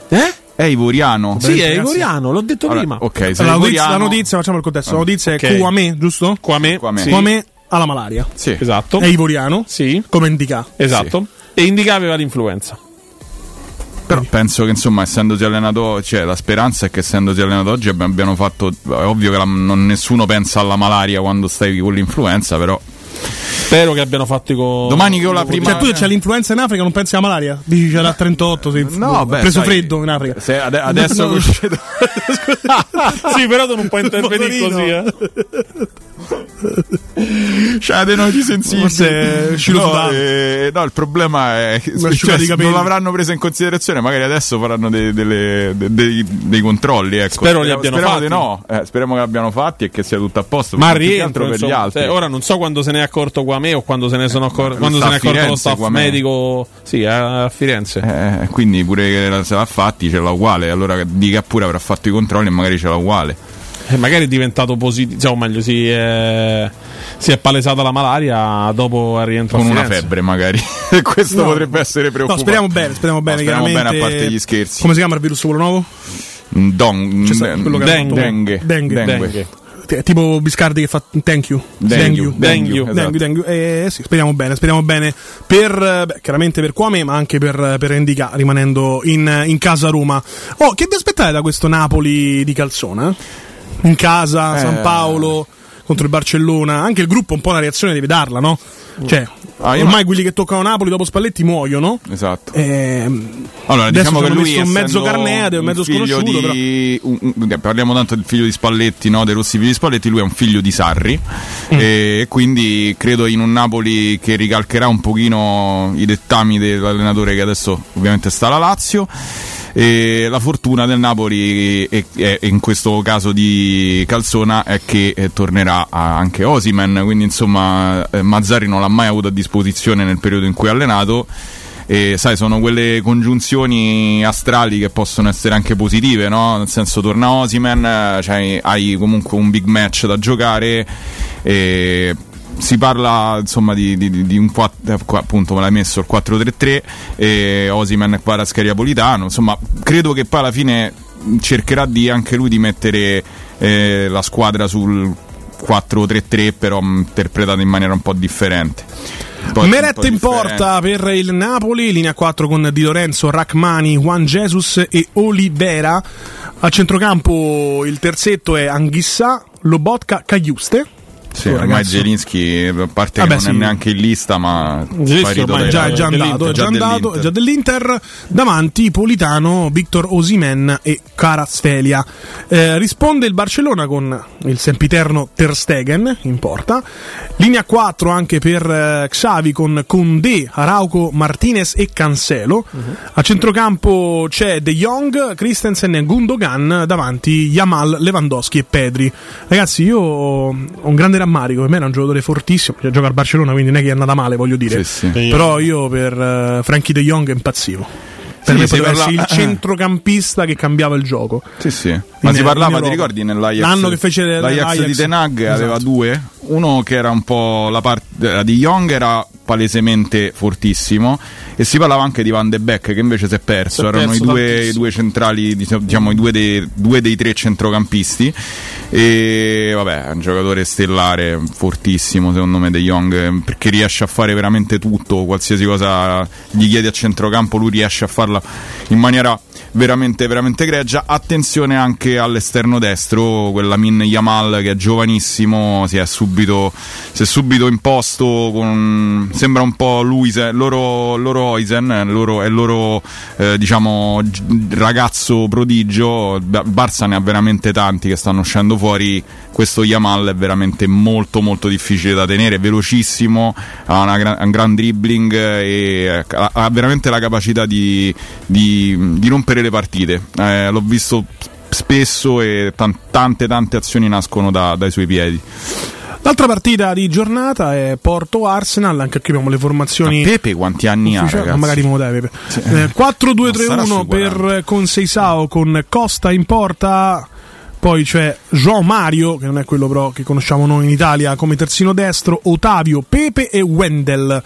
Eh? È ivoriano? Sì, è ragazzi. ivoriano, l'ho detto Allora, prima. ok, se Allora, la, notizia, ivoriano- la notizia, facciamo il contesto. La notizia Ok. è Kwame, giusto? Kwame, Kwame. sì. Kwame ha la malaria. Sì. Esatto. È ivoriano, Sì, come indica. esatto. E Indica aveva l'influenza. Però penso che insomma, essendosi allenato, cioè la speranza è che essendosi allenato oggi abbi- abbiano fatto. È ovvio che la- non- nessuno pensa alla malaria quando stai con l'influenza, però. Spero che abbiano fatto i co- Domani che ho la prima. Cioè, tu c'hai l'influenza in Africa, non pensi alla malaria? Dici c'era 38, sei No, beh, preso sai, freddo in Africa. se ade- adesso No, no. conoscete- [laughs] sì, però tu non puoi [laughs] intervenire così, eh. [laughs] C'ha dei nodi sensibili. No, eh, no, il problema è che cioè, non l'avranno presa in considerazione. Magari adesso faranno dei, delle- de- dei, dei controlli. Ecco. Spero li Speriamo- abbiano speriamo fatti. no. Eh, speriamo che abbiano fatti e che sia tutto a posto. Ma rientro per gli insomma, altri. cioè, ora non so quando se ne è accorto Quame o quando se ne sono accor- lo quando se ne è accorto lo staff medico sì a Firenze Eh, quindi pure che se l'ha fatti ce l'ha uguale. Allora dica pure avrà fatto i controlli e magari ce l'ha uguale. E magari è diventato positivo cioè, o meglio si è, si è palesata la malaria dopo il rientro Con a una febbre, magari. [laughs] Questo No. potrebbe essere No, preoccupante. speriamo bene, speriamo bene. No, speriamo chiaramente. bene, a parte gli scherzi. Come si chiama il virus quello nuovo? Dong, quello ha Dengue. dengue. Dengue. Tipo Biscardi che fa thank you. Dengue. Dengue. Dengue, Dengue, esatto. Eh, sì, speriamo bene, speriamo bene per eh, beh, chiaramente per Quame, ma anche per, per Indica rimanendo in, in casa Roma. Oh, che vi aspettate da questo Napoli di Calzona? In casa, Eh. San Paolo contro il Barcellona, anche il gruppo un po' una reazione deve darla, no? Cioè, Ah, ormai quelli che toccano Napoli dopo Spalletti muoiono. Esatto. Ehm, Allora, diciamo ci che lui messo un mezzo essendo Carnea, un mezzo sconosciuto, di, un- un- parliamo tanto del figlio di Spalletti, no? De Rossi figlio di Spalletti, lui è un figlio di Sarri Mm. e quindi credo in un Napoli che ricalcherà un pochino i dettami dell'allenatore che adesso ovviamente sta alla Lazio. E la fortuna del Napoli, e, e, in questo caso di Calzona, è che eh, tornerà anche Osimen, quindi insomma eh, Mazzari non l'ha mai avuto a disposizione nel periodo in cui ha allenato. E sai sono quelle congiunzioni astrali che possono essere anche positive no? nel senso torna Osimen cioè, hai comunque un big match da giocare. E si parla insomma di, di, di un 4, eh, appunto me l'hai messo il 4-3-3 e Osimen Quarascheria Politano insomma credo che poi alla fine cercherà di anche lui di mettere eh, la squadra sul 4-3-3 però interpretato in maniera un po' differente Merette in porta per il Napoli, linea 4 con Di Lorenzo, Rachmani, Juan Jesus e Olivera. A centrocampo il terzetto è Anghissà, Lobotka, Cagliuste. Sì, ormai Zelinski, a parte che non sì. è neanche in lista, ma Zelinski ormai già, è già andato, è già, andato, è già dell'Inter. Davanti Politano, Victor Osimen e Carazfelia. Eh, risponde il Barcellona con il sempiterno Ter Stegen in porta. Linea 4 anche per eh, Xavi con Condé, Arauco, Martinez e Cancelo. Uh-huh. A centrocampo c'è De Jong, Christensen e Gundogan. Davanti Yamal, Lewandowski e Pedri. Ragazzi, io ho un grande rammarico, per me era un giocatore fortissimo, cioè, gioca al Barcellona, quindi non è che è andata male, voglio dire. Sì, sì. Però io per uh, Frankie De Jong impazzivo. Per sì, me poteva parla... essere il centrocampista che cambiava il gioco. Sì, sì. Ma si parlava, ti ricordi nell'Ajax? L'anno che fece l'Ajax, l'Ajax di Tenag esatto. aveva due. Uno che era un po' la parte di Young era palesemente fortissimo. E si parlava anche di Van de Beek che invece si è perso, si è erano perso i, due, i due, centrali, diciamo i due dei, due dei, tre centrocampisti. E vabbè è un giocatore stellare fortissimo secondo me De Jong perché riesce a fare veramente tutto, qualsiasi cosa gli chiedi a centrocampo lui riesce a farla in maniera veramente, veramente egregia. Attenzione anche all'esterno destro, quella Min Yamal che è giovanissimo, si è subito, si è subito imposto con, sembra un po' lui, loro, loro Oisen, loro, è loro eh, diciamo, ragazzo prodigio. Barça ne ha veramente tanti che stanno uscendo fuori. Questo Yamal è veramente molto molto difficile da tenere, è velocissimo, ha una, un gran dribbling e ha veramente la capacità di, di, di rompere le partite. Eh, l'ho visto spesso e tante tante azioni nascono da, dai suoi piedi. L'altra partita di giornata è Porto-Arsenal, anche qui abbiamo le formazioni. Ma Pepe quanti anni ha? Ragazzi? Magari me Pepe. Sì. Eh, 4-2-3-1 per Conseisao con Costa in porta. Poi c'è João Mario, che non è quello però che conosciamo noi in Italia come terzino destro, Ottavio, Pepe e Wendel.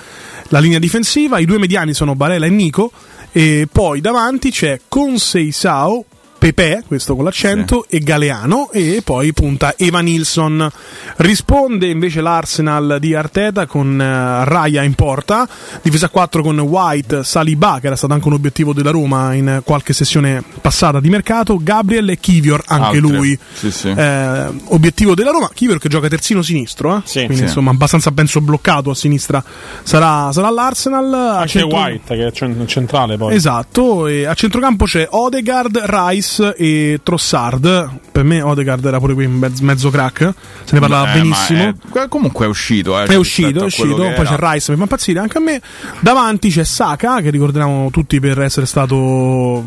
La linea difensiva, i due mediani sono Barella e Nico. E poi davanti c'è Conseisao, Pepe, questo con l'accento, sì. e Galeano e poi punta Eva Nilsson. Risponde invece l'Arsenal di Arteta con uh, Raya in porta, difesa 4 con White, Saliba che era stato anche un obiettivo della Roma in qualche sessione passata di mercato, Gabriel e Kivior anche Altre. lui. Sì, sì. Eh, obiettivo della Roma, Kivior che gioca terzino sinistro, eh? quindi insomma abbastanza penso bloccato a sinistra sarà, sarà l'Arsenal. Anche centro... White che è centrale poi. Esatto, e a centrocampo c'è Odegaard, Rice e Trossard. Per me Odegaard era pure qui mezzo, crack. Se ne parlava Beh, benissimo. È, comunque è uscito. Eh, è uscito, è uscito. Poi era. c'è Rice, mi fa impazzire anche a me. Davanti c'è Saka, che ricordiamo tutti per essere stato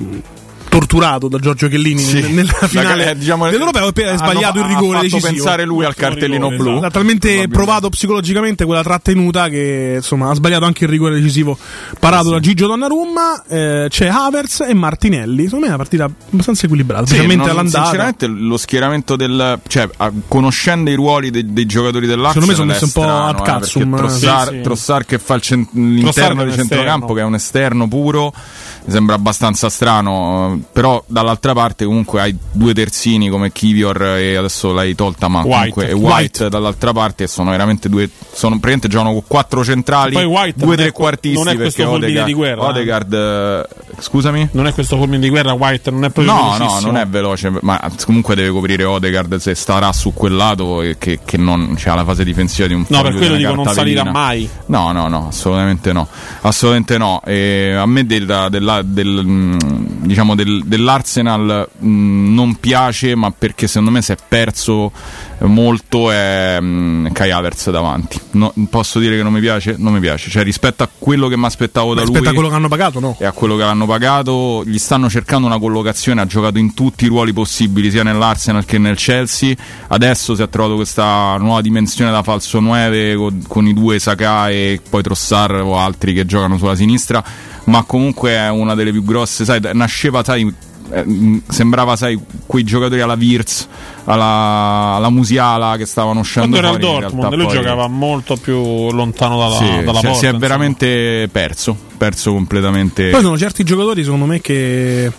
torturato da Giorgio Chellini sì. nella finale la, diciamo, dell'Europeo e ha sbagliato il rigore ha decisivo. pensare lui al cartellino rigore, blu. Esatto. Ha talmente provato psicologicamente quella trattenuta che insomma ha sbagliato anche il rigore decisivo parato sì. da Gigio Donnarumma. Eh, c'è Havers e Martinelli. Secondo me è una partita abbastanza equilibrata, sì, non, all'andata. Sinceramente lo schieramento del cioè conoscendo i ruoli dei, dei giocatori dell'Arsenal Secondo me sono messo un po' ad eh, cazzum. Trossar, sì, Trossar, che fa cent- l'interno di centrocampo che è un esterno puro mi sembra abbastanza strano però dall'altra parte comunque hai due terzini come Kivior e adesso l'hai tolta ma White. comunque e White, White, dall'altra parte sono veramente due sono praticamente giocano con quattro centrali due trequartisti non è questo Odegaard, di guerra eh? Odegaard scusami? Non è questo fulmine di guerra White non è proprio no no non è veloce ma comunque deve coprire Odegaard se starà su quel lato e che, che non c'è la fase difensiva di un no per quello dico non salirà mai. No no no assolutamente no assolutamente no. E a me del, del, del, mm, diciamo del del, dell'Arsenal mh, non piace, ma perché secondo me si è perso molto è mh, Kai Havertz davanti. No, posso dire che non mi piace? Non mi piace. Cioè, rispetto a quello che mi aspettavo da rispetto lui. A quello che hanno pagato, no? E a quello che hanno pagato, gli stanno cercando una collocazione. Ha giocato in tutti i ruoli possibili, sia nell'Arsenal che nel Chelsea. Adesso si è trovato questa nuova dimensione da falso 9 con, con i due Saka e poi Trossar o altri che giocano sulla sinistra. Ma comunque è una delle più grosse, sai, nasceva, sai eh, sembrava sai quei giocatori alla Wirtz alla, alla Musiala che stavano uscendo quando fuori, era il Dortmund lui poi... giocava molto più lontano dalla, sì, dalla cioè, porta si è veramente perso perso completamente poi sono certi giocatori secondo me che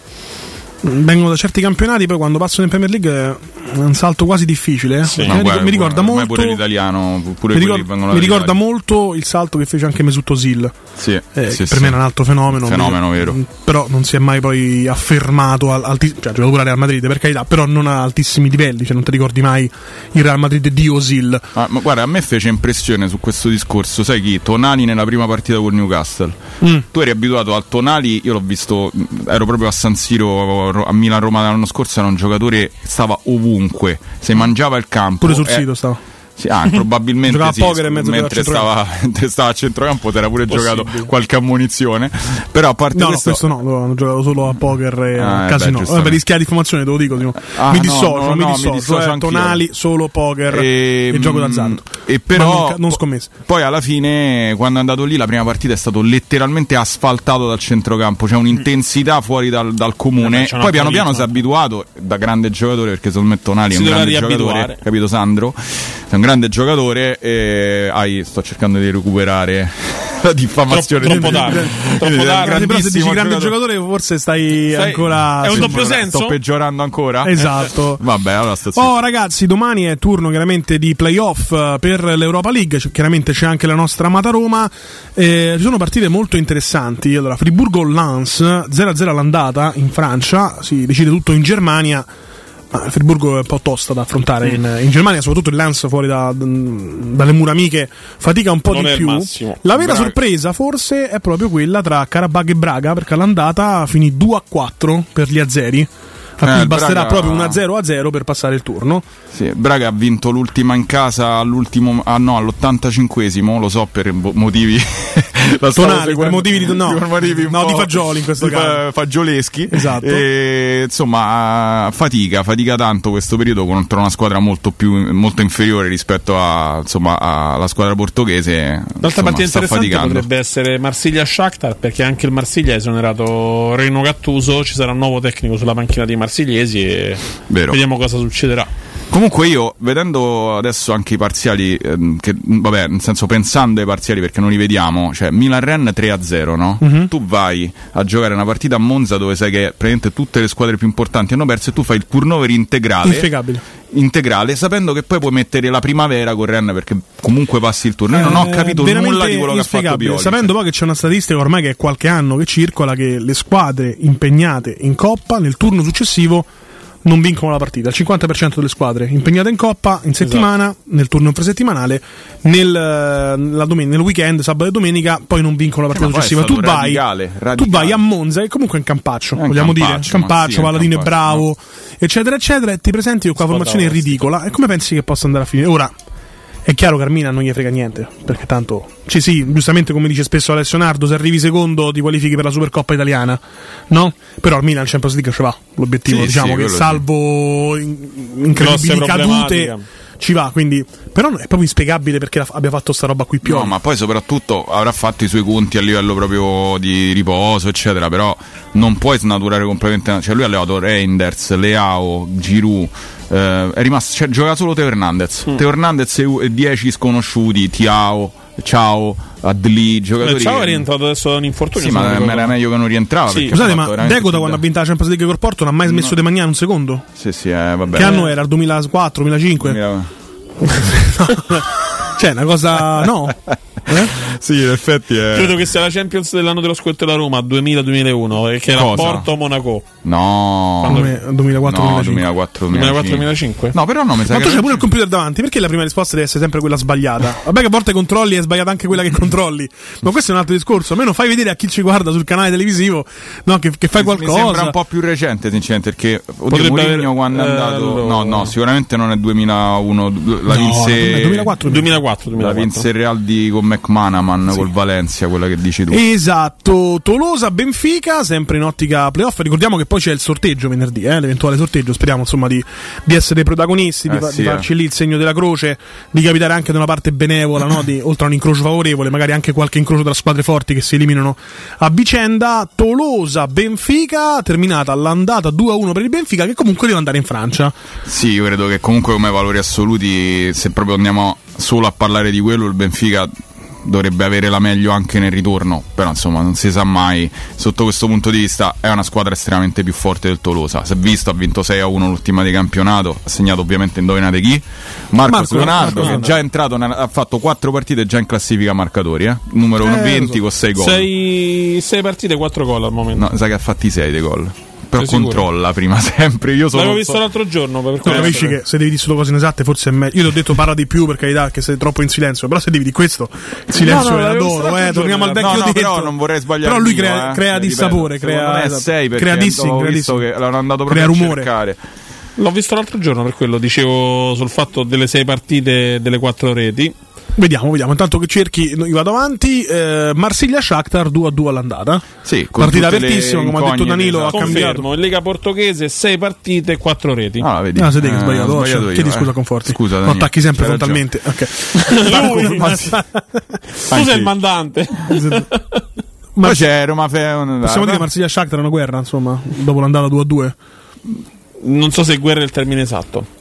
vengono da certi campionati, poi quando passano in Premier League è un salto quasi difficile. Eh? Sì. No, mi, guarda, mi ricorda molto. Pure l'italiano, pure mi, ricorda, mi ricorda molto il salto che fece anche Mesut Özil. Sì, eh, sì, per me era un altro fenomeno. Fenomeno vero. Però non si è mai poi affermato. Al, alti, cioè, ha giocato pure Real Madrid, per carità, però non a altissimi livelli. Cioè, non ti ricordi mai il Real Madrid di Özil. Ah, ma guarda, a me fece impressione su questo discorso. Sai chi? Tonali nella prima partita con Newcastle. Mm. Tu eri abituato al Tonali, io l'ho visto, ero proprio a San Siro a Milan-Roma l'anno scorso. Era un giocatore che stava ovunque. Se mangiava il campo. Pure sul eh, sito stava. Sì, ah, probabilmente Giocava sì, a poker in mezzo mentre, stava, [laughs] mentre stava a centrocampo ti era pure Possibile. giocato qualche ammonizione però a parte No, questo, questo no, lo hanno giocato solo a poker e Ah, a eh, casino. beh, Vabbè, giustamente. rischiare di informazione te lo dico. Ah, mi dissocio, no, mi no, mi dissocio. dissocio cioè, tonali, solo poker e, E, gioco mm, d'azzardo. e Ma però non, non scommesse. poi alla fine quando è andato lì la prima partita è stato letteralmente asfaltato dal centrocampo c'è un'intensità fuori dal, dal comune poi piano piano si è abituato da grande giocatore perché secondo me Tonali è Si un dovrà grande giocatore capito Sandro è un grande giocatore e ai, sto cercando di recuperare [laughs] la diffamazione Troppo di- tardi, di- troppo di- tardi. del Però se dici grande giocatore, forse stai Sai- ancora. è un doppio Sto- senso? sto peggiorando ancora Esatto. vabbè allora sto. Oh ragazzi, domani è turno chiaramente di playoff eh, per l'Europa League, c- chiaramente c'è anche la nostra amata Roma, Eh, ci sono partite molto interessanti, allora Friburgo-Lens 0-0 all'andata in Francia, si decide tutto in Germania, ma il Friburgo è un po' tosta da affrontare in, in Germania, soprattutto il Lens fuori da- dalle mura amiche fatica un po' Non di più. massimo. La vera Braga. sorpresa forse è proprio quella tra Karabag e Braga, perché all'andata finì 2-4 per gli azeri. A Eh, cui il basterà Braga- proprio una 0 a 0 per passare il turno. Sì, Braga ha vinto l'ultima in casa all'ultimo, ah no, all'85esimo, lo so per motivi [laughs] Tonali, per motivi di, no, [laughs] motivi no, di fagioli in questo di caso. fa- fagioleschi. Esatto. E, insomma, fatica, fatica tanto questo periodo contro una squadra molto più molto inferiore rispetto a, insomma, alla squadra portoghese. L'altra partita sta interessante faticando. potrebbe essere Marsiglia-Shakhtar perché anche il Marsiglia ha esonerato Reno Gattuso, ci sarà un nuovo tecnico sulla panchina dei marsigliesi e Vero. vediamo cosa succederà. Comunque io, vedendo adesso anche i parziali, ehm, che, vabbè, nel senso pensando ai parziali perché non li vediamo, cioè Milan-Ren 3-0, no? Mhm. Tu vai a giocare una partita a Monza dove sai che praticamente tutte le squadre più importanti hanno perso e tu fai il turnover integrale. Inspiegabile. integrale, sapendo che poi puoi mettere la primavera con Ren perché comunque passi il turno. Io non ho Eh, capito nulla di quello che ha fatto. Pioli. Sapendo poi che c'è una statistica ormai che è qualche anno che circola che le squadre impegnate in coppa nel turno successivo non vincono la partita. Il 50% delle squadre impegnate in coppa in settimana, Esatto. nel turno infrasettimanale, nel, eh, la domen- nel weekend, sabato e domenica, poi non vincono la partita ma poi è successiva. Tu stato vai, radicale, tu radicale. vai a Monza, che comunque è un campaccio, È vogliamo dire, campaccio, ma campaccio, sì, è un Palladino è campaccio, bravo, eccetera, eccetera, e ti presenti con quella formazione ridicola. E come pensi che possa andare a finire? Ora, è chiaro che Armina non gli frega niente, perché tanto, sì sì, giustamente come dice spesso Alessio Nardo, se arrivi secondo ti qualifichi per la Supercoppa italiana, no? Però Armina al Champions League ce va, l'obiettivo Sì, diciamo sì, che salvo in- incredibili cadute ci va, quindi però è proprio inspiegabile perché la- abbia fatto sta roba qui più. No, ma poi soprattutto avrà fatto i suoi conti a livello proprio di riposo, eccetera, però non puoi snaturare completamente. Cioè, lui ha allevato Reinders, Leao, Giroud. Eh, è rimasto, cioè, gioca solo Teo Hernandez. Mm. Teo Hernandez e e 10 sconosciuti, Tiao, Ciao, Adli, giocatori. Ciao è rientrato adesso da un infortunio. Sì, ma era ricordo. meglio che non rientrava. Sì. Scusate, ma Deco da quando ha vinto la Champions League col Porto non ha mai smesso di mangiare un secondo? Sì, sì, eh, vabbè. Che anno era? Il 2004, 2005? Cioè, una cosa. No. [laughs] Eh? sì, in effetti è. Credo che sia la Champions dell'anno dello scudetto della Roma 2000-2001, che era Porto Monaco. No, Quando... 2004 2004 2005 No, però no, mi sa Ma tu c'hai pure il computer davanti, perché la prima risposta deve essere sempre quella sbagliata? Vabbè che a volte controlli e è sbagliata anche quella che controlli. Ma questo è un altro discorso. Almeno fai vedere a chi ci guarda sul canale televisivo no, che, che fai qualcosa. Mi sembra un po' più recente, sinceramente, perché oddio, Mourinho aver... quando è andato eh, No, no, sicuramente non è 2001, la no, vinse 2004, 2004, 2004. La vinse il Real di con McManaman sì. col Valencia, quella che dici tu. Esatto. Tolosa Benfica, sempre in ottica playoff. Ricordiamo che poi c'è il sorteggio venerdì, eh, l'eventuale sorteggio. Speriamo insomma di, di essere protagonisti, di, eh, sì, di farci eh. lì il segno della croce, di capitare anche da una parte benevola, no? di, [coughs] oltre a un incrocio favorevole, magari anche qualche incrocio tra squadre forti che si eliminano a vicenda. Tolosa Benfica, terminata l'andata 2-1 per il Benfica, che comunque deve andare in Francia. Sì, io credo che comunque come valori assoluti, se proprio andiamo solo a parlare di quello, il Benfica dovrebbe avere la meglio anche nel ritorno, però insomma non si sa mai. Sotto questo punto di vista è una squadra estremamente più forte del Tolosa. Si è visto, ha vinto 6 a 1 l'ultima di campionato, ha segnato ovviamente indovinate chi? Marcos Marco, Leonardo Marco, che è già entrato, ha fatto 4 partite già in classifica marcatori, eh? numero eh, 20 so. con 6 gol. 6 partite, 4 gol al momento. No, sa che ha fatti 6 dei gol però controlla prima [laughs] sempre. Io sono, L'avevo visto so... l'altro giorno. Per no, capisci che se devi dire solo cose inesatte, forse è meglio. Io ti ho detto parla di più per carità, che sei troppo in silenzio. Però se devi di questo, il silenzio no, no, è adoro. Eh, torniamo al vecchio no, no. Però non vorrei sbagliare. Però lui crea, eh, crea dissapore, crea, è 6 crea dissing, ho crea visto che l'hanno andato proprio crea rumore. cercare. L'ho visto l'altro giorno per quello, dicevo sul fatto delle sei partite delle quattro reti. Vediamo, vediamo. Intanto che cerchi, io vado avanti. Eh, Marsiglia Shakhtar 2 a 2 all'andata. Sì, partita apertissima, come ha detto Danilo. Ha Confermo, cambiato. in Lega Portoghese 6 partite e 4 reti. Ah, vedi. Ah, siete che eh, sbagliato. Oh, sbagliato Chiedi scusa, Conforti. Scusa, Lo attacchi sempre frontalmente. Ok. [laughs] Lui, tu sei il mandante. Ma c'è Roma Feon. Possiamo dire che Marsiglia Shakhtar è una guerra, insomma, dopo l'andata 2 a 2. Non so se guerra è il termine esatto.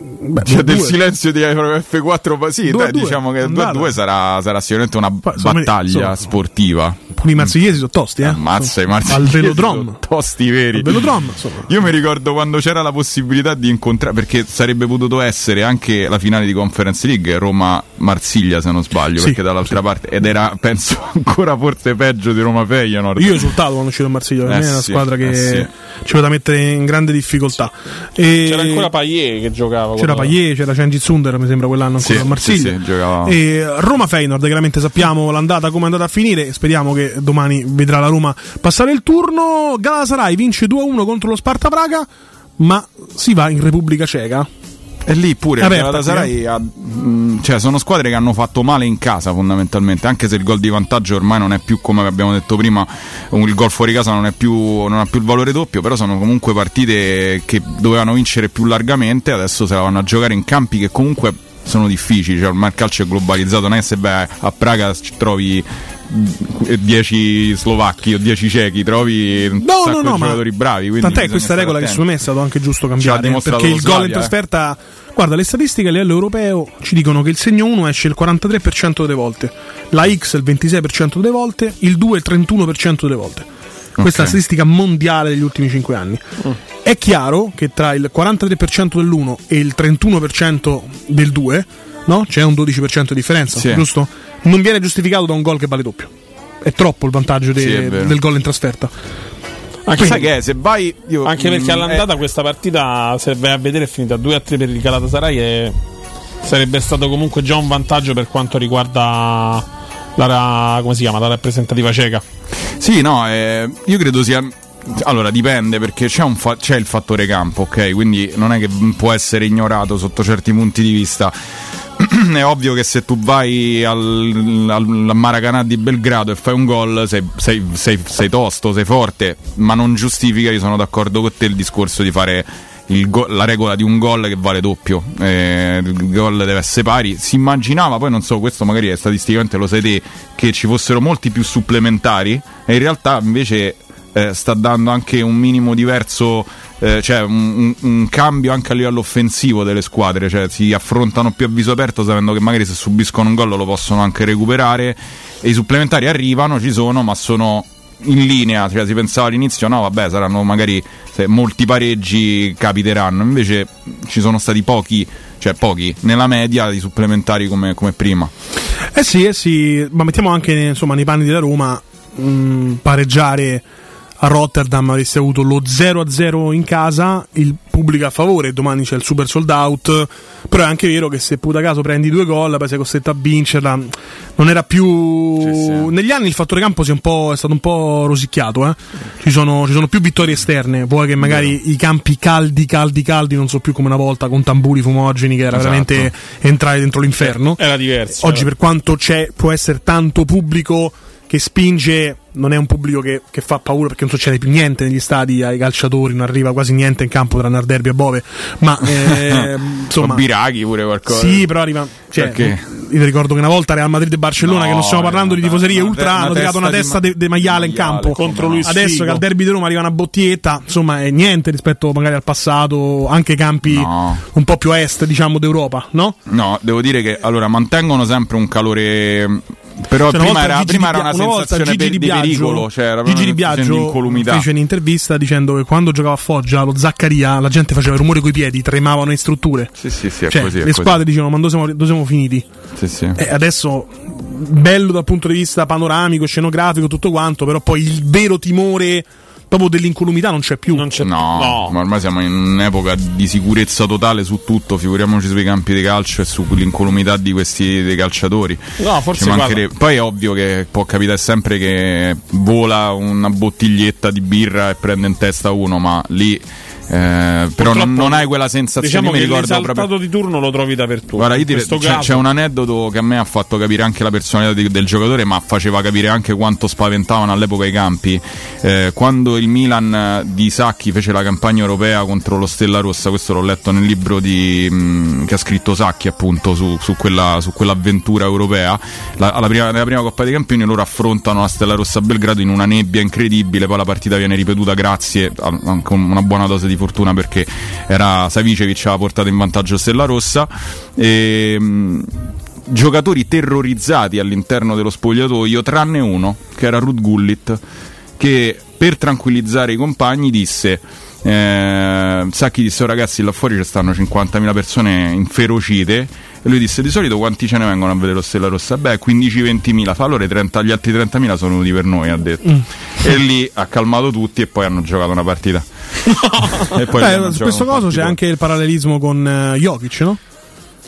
Beh, C'è del silenzio di F4. Sì, dai, diciamo che 2-2 sarà, sarà, sicuramente una battaglia so, sportiva. I marsigliesi sono tosti, eh? Ammazza i marsigliesi. Al velodrome. Tosti veri. Al velodrome, insomma. Io mi ricordo quando c'era la possibilità di incontrare, perché sarebbe potuto essere anche la finale di Conference League Roma-Marsiglia, se non sbaglio, sì, perché dall'altra sì. parte, ed era, penso, [laughs] ancora forse peggio di Roma-Feyenoord. Io ho esultato quando c'era Marsiglia, per eh me è una sì, squadra che eh ci poteva mettere in grande difficoltà. E... C'era ancora Payet che giocava. C'era Payet, c'era Cengiz Zunder, mi sembra quell'anno ancora a Marsiglia. e Roma-Feyenoord, chiaramente sappiamo l'andata come è andata a finire, speriamo che domani vedrà la Roma passare il turno. Galatasaray vince 2-1 contro lo Sparta Praga, ma si va in Repubblica Ceca. E lì pure il Galatasaray ha, mh, cioè sono squadre che hanno fatto male in casa fondamentalmente, anche se il gol di vantaggio ormai non è più come abbiamo detto prima, il gol fuori casa non, più, non ha più il valore doppio, però sono comunque partite che dovevano vincere più largamente, adesso se la vanno a giocare in campi che comunque sono difficili, cioè ormai il calcio è globalizzato, non è se vai a Praga ci trovi 10 slovacchi o 10 cechi, trovi un no, sacco no, no, di giocatori bravi. Tant'è questa regola che secondo me è stato anche giusto cambiare. Perché il gol in trasferta. Eh. Guarda, le statistiche a livello europeo ci dicono che il segno 1 esce il 43% delle volte, la X il 26% delle volte, il 2 il 31% delle volte. Questa okay. è la statistica mondiale degli ultimi 5 anni. Mm. È chiaro che tra il 43% dell'1 e il 31% del 2 no? c'è un 12% di differenza, sì. giusto? Non viene giustificato da un gol che vale doppio. È troppo il vantaggio de- sì, del gol in trasferta. Anche, sai che è, se vai, io, anche perché mm, all'andata è... questa partita, se vai a vedere, è finita 2 a 3 per il Galatasaray e sarebbe stato comunque già un vantaggio per quanto riguarda la, come si chiama, la rappresentativa ceca. Sì, no, eh, io credo sia allora dipende perché c'è, fa- c'è, il fattore campo, ok? Quindi non è che può essere ignorato sotto certi punti di vista. [clears throat] è ovvio che se tu vai al, al, al Maracanã di Belgrado e fai un gol sei, sei, sei, sei, tosto, sei forte, ma non giustifica, io sono d'accordo con te, il discorso di fare go- la regola di un gol che vale doppio, eh, il gol deve essere pari. Si immaginava, poi non so, questo magari statisticamente lo sai te, che ci fossero molti più supplementari e in realtà invece eh, sta dando anche un minimo diverso eh, cioè un, un, cambio anche a livello offensivo delle squadre, cioè si affrontano più a viso aperto sapendo che magari se subiscono un gol lo possono anche recuperare e i supplementari arrivano, ci sono, ma sono in linea, cioè si pensava all'inizio no vabbè saranno magari molti pareggi capiteranno, invece ci sono stati pochi cioè pochi, nella media di supplementari come, come prima. Eh sì, eh sì, ma mettiamo anche insomma, nei panni della Roma mh, pareggiare a Rotterdam avreste avuto lo 0-0 in casa, il pubblico a favore, domani c'è il super sold out, però è anche vero che se puta caso prendi due gol, poi sei costretto a vincerla, non era più... Sì, sì. Negli anni il fattore campo è, è, stato un po' rosicchiato, eh? ci, sono, ci, sono, più vittorie esterne, vuoi che magari yeah. i campi caldi, caldi, caldi, non so più come una volta con tamburi fumogeni che era esatto. veramente entrare dentro l'inferno. Era diverso. Oggi per quanto c'è, può essere tanto pubblico che spinge, non è un pubblico che, che, fa paura perché non succede più niente negli stadi ai calciatori, non arriva quasi niente in campo tra Narderbi e Bove, ma [laughs] eh, insomma... Biraghi pure qualcosa. Sì, però arriva... Cioè, io ricordo che una volta Real Madrid e Barcellona, no, che non stiamo parlando di tifoserie ultra, hanno tirato una testa di de maiale in campo. Contro lui Adesso che al derby di Roma arriva una bottiglietta, insomma è niente rispetto magari al passato, anche campi un po' più a est, diciamo, d'Europa, no? No, devo dire che allora mantengono sempre un calore però cioè, prima, era, prima era, una, una sensazione per, di, Biagio, pericolo, cioè era Gigi Di Biagio fece un'intervista dicendo che quando giocava a Foggia lo Zaccaria la gente faceva rumore coi piedi, tremavano le strutture. Sì, sì, sì, cioè, così, le squadre dicevano ma dove siamo, dove siamo finiti? Sì, sì. E adesso bello dal punto di vista panoramico, scenografico, tutto quanto, però poi il vero timore proprio dell'incolumità non c'è più. Non c'è no, no, ma ormai siamo in un'epoca di sicurezza totale su tutto, figuriamoci sui campi di calcio e sull'incolumità di questi dei calciatori. No, forse Poi è ovvio che può capitare sempre che vola una bottiglietta di birra e prende in testa uno, ma lì eh, però non, non, hai quella sensazione diciamo mi ricordo proprio di turno lo trovi dappertutto Guarda, dire, c'è, c'è, un aneddoto che a me ha fatto capire anche la personalità di, del giocatore ma faceva capire anche quanto spaventavano all'epoca i campi. Eh, quando il Milan di Sacchi fece la campagna europea contro lo Stella Rossa questo l'ho letto nel libro di, mh, mm, che ha scritto Sacchi appunto su, su, quella, su quell'avventura europea. La, prima, nella prima Coppa dei Campioni loro affrontano la Stella Rossa a Belgrado in una nebbia incredibile poi la partita viene ripetuta grazie a, a, con una buona dose di fortuna perché era Savicevic aveva portato in vantaggio Stella Rossa. E, mh, giocatori terrorizzati all'interno dello spogliatoio tranne uno che era Ruth Gullit che per tranquillizzare i compagni disse eh, Sacchi disse oh, ragazzi là fuori ci stanno 50.000 persone inferocite e lui disse di solito quanti ce ne vengono a vedere lo Stella Rossa? Beh 15-20.000 fa allora 30, gli altri 30.000 sono venuti per noi ha detto mm. e lì ha calmato tutti e poi hanno giocato una partita [laughs] e poi Beh, su questo caso c'è anche il parallelismo con uh, Jokic no?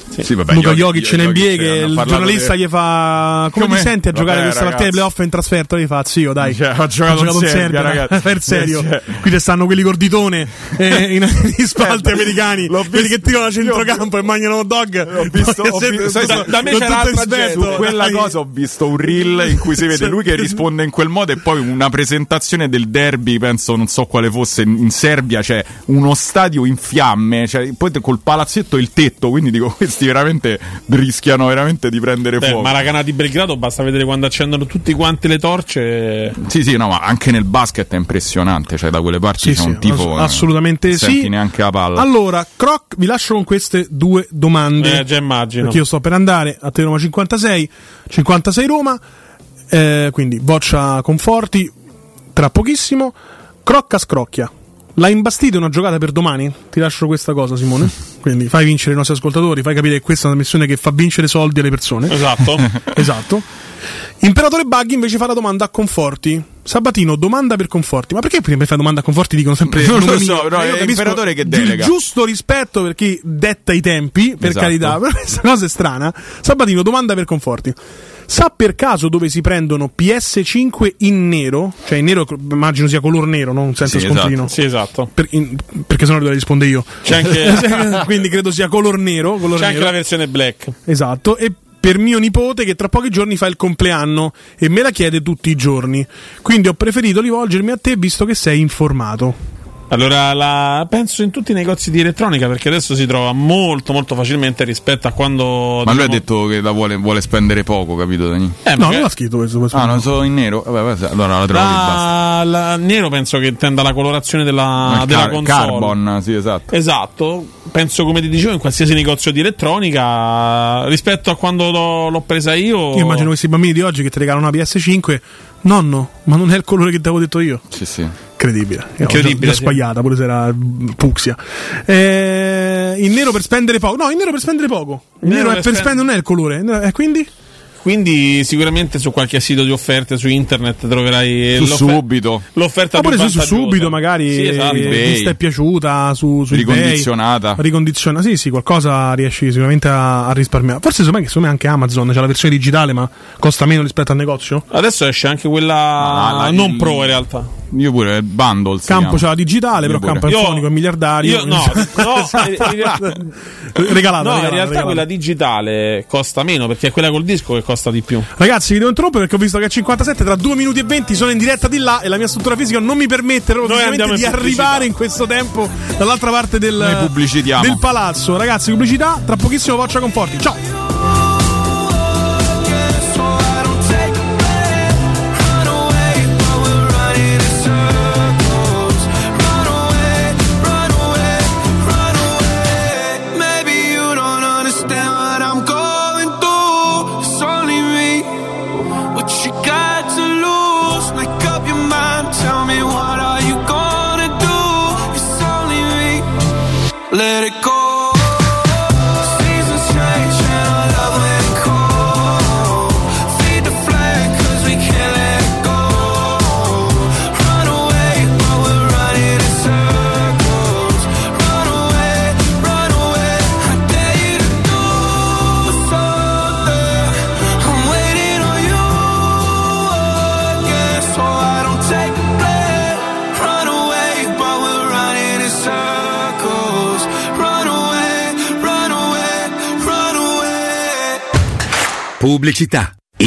Sì. Sì, vabbè, Luca Jokic in NBA che il giornalista di... gli fa come Com'è? ti senti a giocare questa partita di playoff in trasferta? Gli fa zio dai cioè, ho giocato, ho giocato in Serbia, Serbia [laughs] per serio. Cioè. qui stanno quelli corditone eh, [laughs] in, in spalti americani quelli che tirano a centrocampo e mangiano hot dog. ho visto, ho visto sai, da, da me c'era rispetto. su quella cosa ho visto un reel in cui si vede lui che risponde in quel modo e poi una presentazione del derby penso non so quale fosse in Serbia c'è uno stadio in fiamme cioè, poi col palazzetto e il tetto quindi dico questi questi veramente rischiano veramente di prendere Beh, fuoco. Maracana di Belgrado basta vedere quando accendono tutti quanti le torce. Sì, sì, no, ma anche nel basket è impressionante, cioè da quelle parti sì, c'è sì, un tipo assolutamente sì. neanche la palla. Allora, Croc, vi lascio con queste due domande. Eh, già immagino. Perché io sto per andare a Te Roma 56, 56 Roma. Eh, quindi boccia conforti tra pochissimo. Crocca scrocchia. L'ha imbastito una giocata per domani? Ti lascio questa cosa, Simone. [laughs] Quindi fai vincere i nostri ascoltatori, fai capire che questa è una missione che fa vincere soldi alle persone. Esatto. [laughs] esatto. Imperatore Buggy invece fa la domanda a Conforti. Sabatino, domanda per Conforti. Ma perché prima fai domanda a Conforti dicono sempre [laughs] Non lo so, no, è l'imperatore che delega. Giusto rispetto per chi detta i tempi, per esatto. carità, però questa cosa è strana. Sabatino, domanda per Conforti. Sa per caso dove si prendono PS5 in nero? Cioè in nero immagino sia color nero, non senza sì, scontrino. Esatto. Sì, esatto. Per, in, perché sennò dovrei rispondere io. C'è anche... [laughs] Quindi credo sia color nero. Color C'è nero. anche la versione black. Esatto. E per mio nipote che tra pochi giorni fa il compleanno e me la chiede tutti i giorni. Quindi ho preferito rivolgermi a te visto che sei informato. Allora, la... penso in tutti i negozi di elettronica perché adesso si trova molto molto facilmente rispetto a quando. Ma diciamo... lui ha diciamo detto che la vuole, vuole spendere poco, capito Dani? Eh, no, non l'ha scritto questo. questo ah, non so in nero? Vabbè, allora la trovi la... la... Nero penso che intenda la colorazione della, della car- console. Carbon, sì, esatto. Esatto. Penso, come ti dicevo, in qualsiasi negozio di elettronica rispetto a quando l'ho, l'ho presa io. Io immagino questi bambini di oggi che ti regalano una PS5 Nonno, ma non è il colore che ti avevo detto io. Sì, sì. Incredibile. Incredibile. Già, già sbagliata, pure se era Puxia. Eh, in nero per spendere poco. No, in nero per spendere poco. Il nero, nero è per spendere, spendere non è il colore. E eh, quindi? Quindi sicuramente su qualche sito di offerte su internet troverai su subito. l'offerta Ma pure su subito magari sì, esatto. ti è piaciuta su, su ricondizionata. eBay, ricondizionata. Sì, sì, qualcosa riesci sicuramente a, a risparmiare. Forse secondo me anche Amazon c'è la versione digitale, ma costa meno rispetto al negozio. Adesso esce anche quella ah, non il... pro in realtà. Io pure bundle. Campo c'è la digitale, io però pure. campo è fonico, è miliardario. Io no, no, regalata. No, regalata, in realtà regalata. quella digitale costa meno perché è quella col disco che costa di più. Ragazzi, vi devo interrompere perché ho visto che a 57 tra 2 minuti e 20 sono in diretta di là e la mia struttura fisica non mi permette di arrivare in questo tempo dall'altra parte del, del palazzo. Ragazzi, pubblicità, tra pochissimo Voccia Conforti. Ciao! Pubblicità.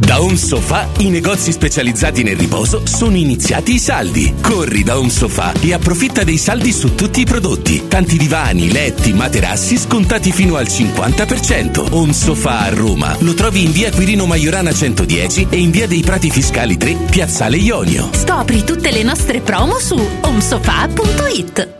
Da Home Sofa i negozi specializzati nel riposo sono iniziati i saldi. Corri da Home Sofa e approfitta dei saldi su tutti i prodotti. Tanti divani, letti, materassi scontati fino al 50%. Home Sofa a Roma lo trovi in via Quirino Maiorana 110 e in via dei Prati Fiscali 3, Piazzale Ionio. Scopri tutte le nostre promo su omsofa.it.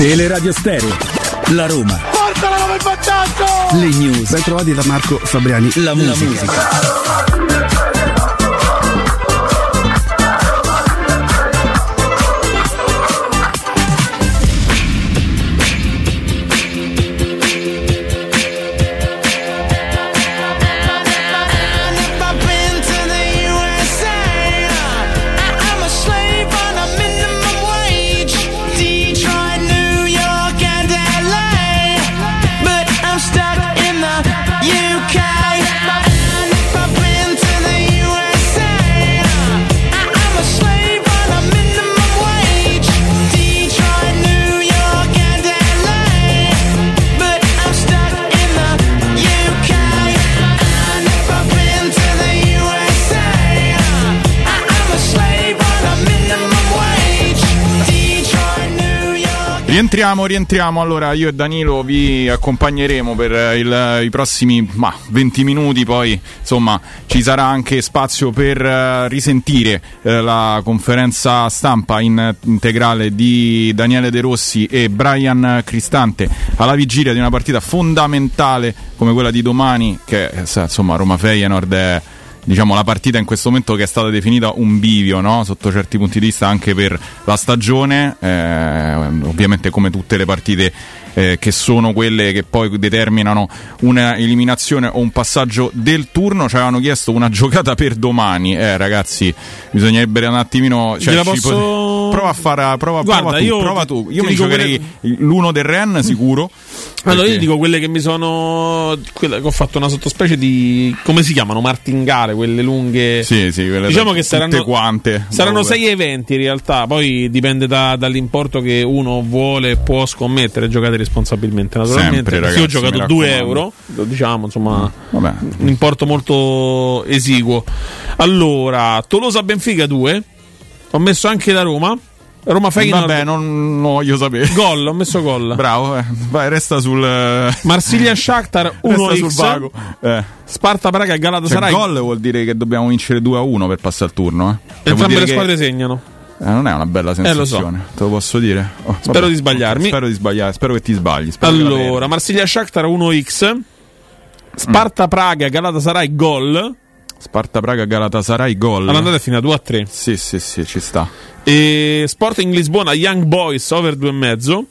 Teleradio Stereo. La Roma. Porta la Roma in vantaggio! Le news. Ben trovati da Marco Fabriani. La musica. Rientriamo, rientriamo. Allora, io e Danilo vi accompagneremo per eh, il- i prossimi ma, 20 minuti. Poi, insomma, ci sarà anche spazio per eh, risentire eh, la conferenza stampa in integrale di Daniele De Rossi e Brian Cristante alla vigilia di una partita fondamentale come quella di domani, che eh, insomma, Roma Feyenoord è diciamo la partita in questo momento che è stata definita un bivio no? sotto certi punti di vista anche per la stagione eh, ovviamente come tutte le partite eh, che sono quelle che poi determinano una eliminazione o un passaggio del turno ci avevano chiesto una [laughs] giocata per domani eh ragazzi bisognerebbe un attimino cioè, posso- pot- prova a fare prova, Guarda, prova tu, io prova tu. io mi giocherei l'uno del Ren sicuro [laughs] Allora, perché- io dico quelle che mi sono. quelle che ho fatto una sottospecie di. come si chiamano? Martingale, quelle lunghe. Sì, sì, quelle Diciamo da- che saranno. tutte quante. Saranno sei eventi in realtà. Poi dipende da- dall'importo che uno vuole e può scommettere. Giocate responsabilmente, naturalmente. Sempre, ragazzi, ho giocato mi 2 raccomando. euro. lo Diciamo, insomma, Vabbè. un importo molto esiguo. Allora, Tolosa Benfica 2. Ho messo anche la Roma. Roma Feyenoord. Vabbè, non, non voglio sapere. Gol, ho messo gol. [laughs] Bravo, eh. vai, resta sul. eh, Marsiglia [laughs] Shakhtar resta sul 1x. vago. Eh. Sparta Praga Cioè, Galatasaray. gol vuol dire che dobbiamo vincere 2 a 1 per passare al turno. Eh. Cioè, Entrambe le che- squadre segnano. Eh, non è una bella Eh, lo so. sensazione, te lo posso dire. Oh, Spero vabbè. di sbagliarmi. Spero di sbagliare, spero che ti sbagli. che. Allora, Marsiglia Shakhtar 1x. Sparta Praga Galatasaray gol. Sparta Praga Galatasaray gol. All'andata è finita 2 a 3. Sì, sì, sì, ci sta. E Sporting Lisbona Young Boys over 2,5.